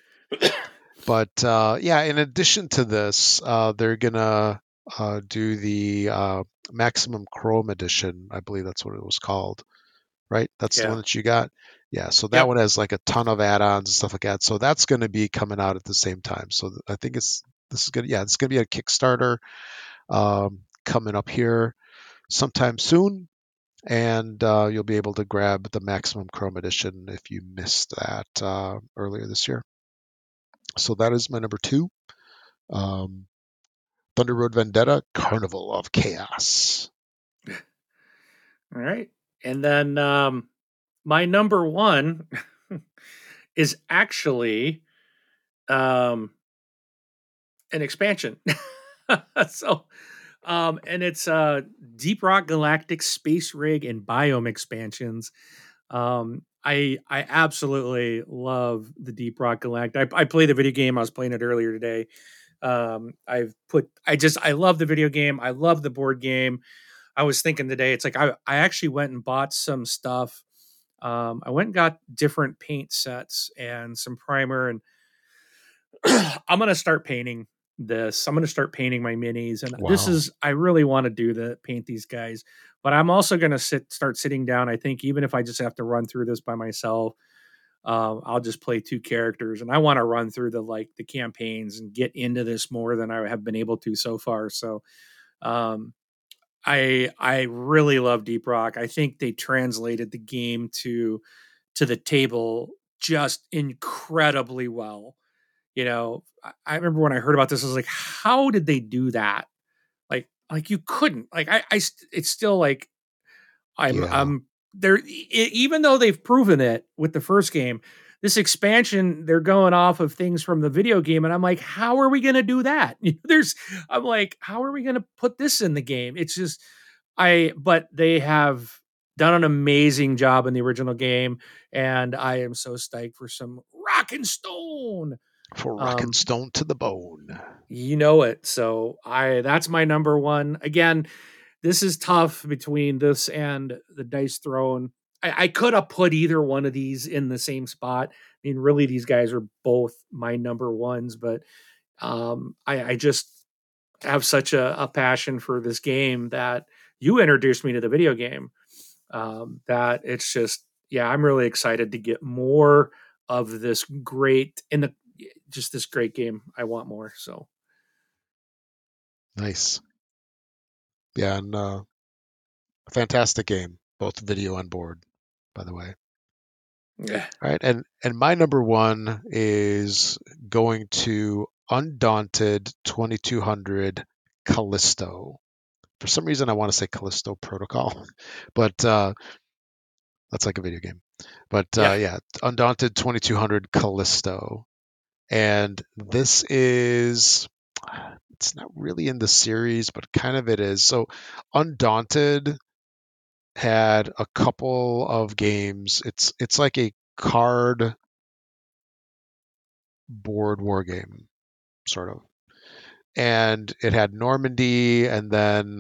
but uh, yeah, in addition to this, uh, they're gonna uh, do the uh, maximum chrome edition. I believe that's what it was called, right? That's yeah. the one that you got. Yeah, so that yep. one has like a ton of add-ons and stuff like that. So that's going to be coming out at the same time. So I think it's this is going to yeah, it's going to be a Kickstarter um, coming up here sometime soon, and uh, you'll be able to grab the Maximum Chrome Edition if you missed that uh, earlier this year. So that is my number two. Um, Thunder Road Vendetta Carnival of Chaos. All right. And then um, my number one is actually um, an expansion. so, um, and it's uh, Deep Rock Galactic Space Rig and Biome expansions. Um, I I absolutely love the Deep Rock Galactic. I, I played the video game. I was playing it earlier today. Um, I've put. I just I love the video game. I love the board game. I was thinking today. It's like I I actually went and bought some stuff um, I went and got different paint sets and some primer, and I'm gonna start painting this. I'm gonna start painting my minis, and wow. this is I really want to do the paint these guys, but I'm also gonna sit start sitting down. I think even if I just have to run through this by myself, um, I'll just play two characters, and I want to run through the like the campaigns and get into this more than I have been able to so far. So, um, I I really love Deep Rock. I think they translated the game to to the table just incredibly well. You know, I remember when I heard about this, I was like, how did they do that? Like, like you couldn't. Like, I, I it's still like, I'm, yeah. I'm there. Even though they've proven it with the first game, this expansion they're going off of things from the video game and i'm like how are we going to do that there's i'm like how are we going to put this in the game it's just i but they have done an amazing job in the original game and i am so stoked for some rock and stone for rock um, and stone to the bone you know it so i that's my number one again this is tough between this and the dice throne I, I could have put either one of these in the same spot. I mean, really, these guys are both my number ones, but um, I, I just have such a, a, passion for this game that you introduced me to the video game. Um, that it's just, yeah, I'm really excited to get more of this great in the just this great game. I want more. So nice. Yeah, and uh, fantastic game, both video and board by the way. Yeah. Right. And and my number one is going to Undaunted 2200 Callisto. For some reason, I want to say Callisto Protocol, but uh, that's like a video game. But uh, yeah. yeah, Undaunted 2200 Callisto. And this is, it's not really in the series, but kind of it is. So Undaunted had a couple of games. It's it's like a card board war game, sort of. And it had Normandy, and then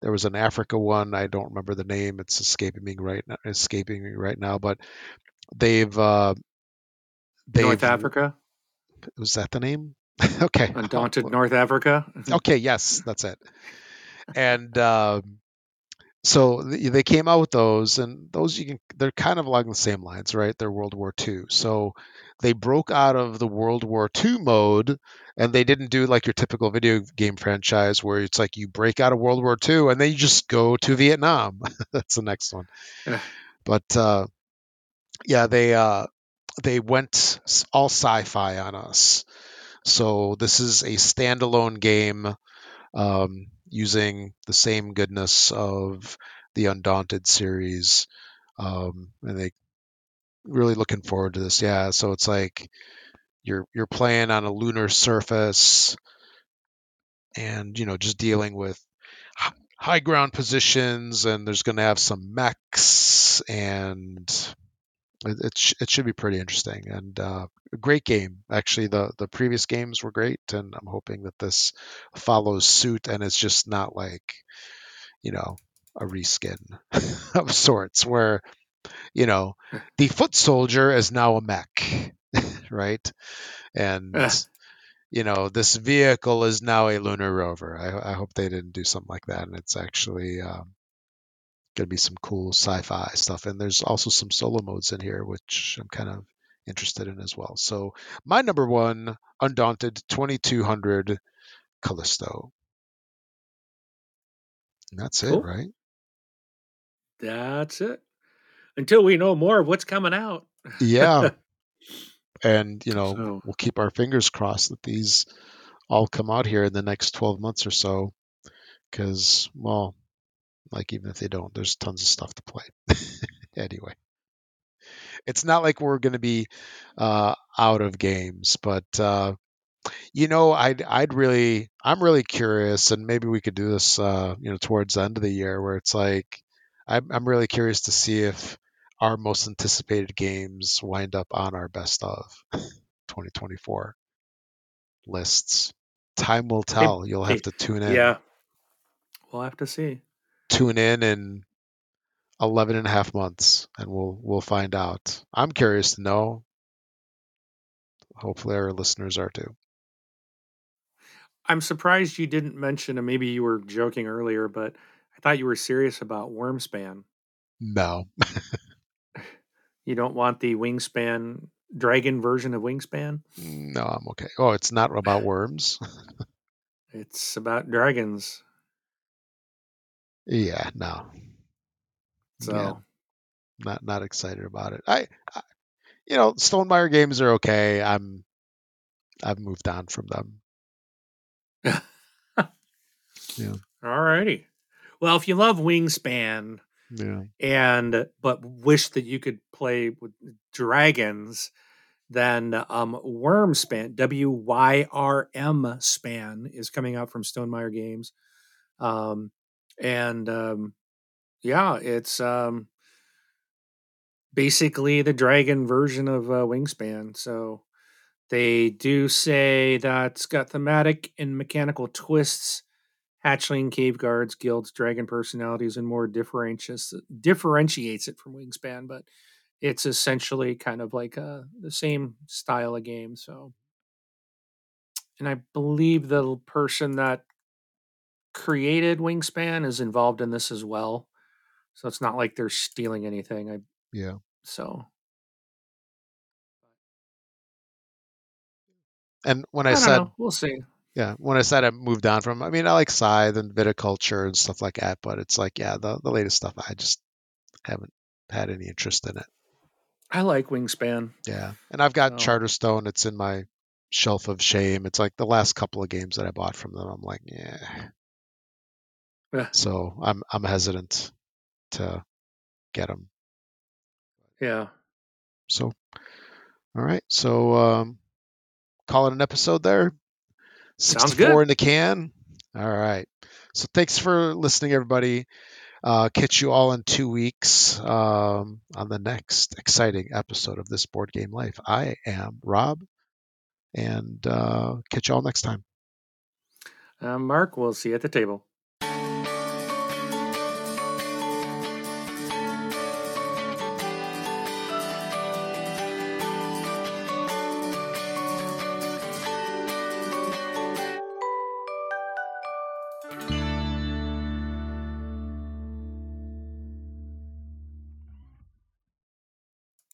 there was an Africa one. I don't remember the name. It's escaping me right now. Escaping me right now. But they've uh, they've North Africa. Was that the name? okay. Undaunted North Africa. okay. Yes, that's it. And um, so they came out with those and those you can they're kind of along the same lines right they're world war ii so they broke out of the world war ii mode and they didn't do like your typical video game franchise where it's like you break out of world war ii and then you just go to vietnam that's the next one yeah. but uh, yeah they uh, they went all sci-fi on us. So this is a standalone game um, using the same goodness of the Undaunted series, um, and they really looking forward to this. Yeah, so it's like you're you're playing on a lunar surface, and you know just dealing with high ground positions, and there's going to have some mechs, and it it, sh- it should be pretty interesting and uh, a great game. Actually, the the previous games were great, and I'm hoping that this follows suit, and it's just not like you know a reskin of sorts where you know the foot soldier is now a mech right? And you know this vehicle is now a lunar rover. I, I hope they didn't do something like that and it's actually um, going to be some cool sci-fi stuff and there's also some solo modes in here which i'm kind of interested in as well. So my number one undaunted 2200 callisto. And that's cool. it right? That's it. Until we know more of what's coming out. Yeah. And you know so. we'll keep our fingers crossed that these all come out here in the next 12 months or so. Because well like even if they don't there's tons of stuff to play anyway it's not like we're going to be uh, out of games but uh, you know i'd i'd really i'm really curious and maybe we could do this uh, you know towards the end of the year where it's like i'm, I'm really curious to see if our most anticipated games wind up on our best of 2024 lists. Time will tell. You'll have to tune in. Yeah. We'll have to see. Tune in in 11 and a half months and we'll we'll find out. I'm curious to know. Hopefully our listeners are too. I'm surprised you didn't mention and maybe you were joking earlier, but I thought you were serious about Wyrmspan. No. You don't want the Wingspan dragon version of Wingspan? No, I'm okay. Oh, it's not about worms. it's about dragons. Yeah, no. So, yeah, not not excited about it. I, I, you know, Stonemaier games are okay. I'm, I've moved on from them. yeah. All righty. Well, if you love Wingspan, yeah. And but wish that you could play with dragons, then um Wyrmspan, W Y R M span is coming out from Stonemaier Games. Um and um yeah, it's um basically the dragon version of uh, Wingspan. So they do say that it's got thematic and mechanical twists hatchling, cave guards, guilds, dragon personalities, and more differentiates differentiates it from Wingspan, but it's essentially kind of like uh, the same style of game. So, and I believe the person that created Wingspan is involved in this as well. So it's not like they're stealing anything. I yeah. So. And when I, I said know. we'll see yeah, when I said I moved on from, I mean, I like Scythe and Viticulture and stuff like that, but it's like, yeah, the, the latest stuff, I just haven't had any interest in it. I like Wingspan. Yeah, and I've got so. Charterstone. It's in my shelf of shame. It's like the last couple of games that I bought from them. I'm like, yeah. Yeah. So I'm I'm hesitant to get them. Yeah. So, all right. So, um, call it an episode there. Sounds good. in the can. All right. So thanks for listening, everybody. Uh, catch you all in two weeks um, on the next exciting episode of this board game life. I am Rob, and uh, catch you all next time. Uh, Mark, we'll see you at the table.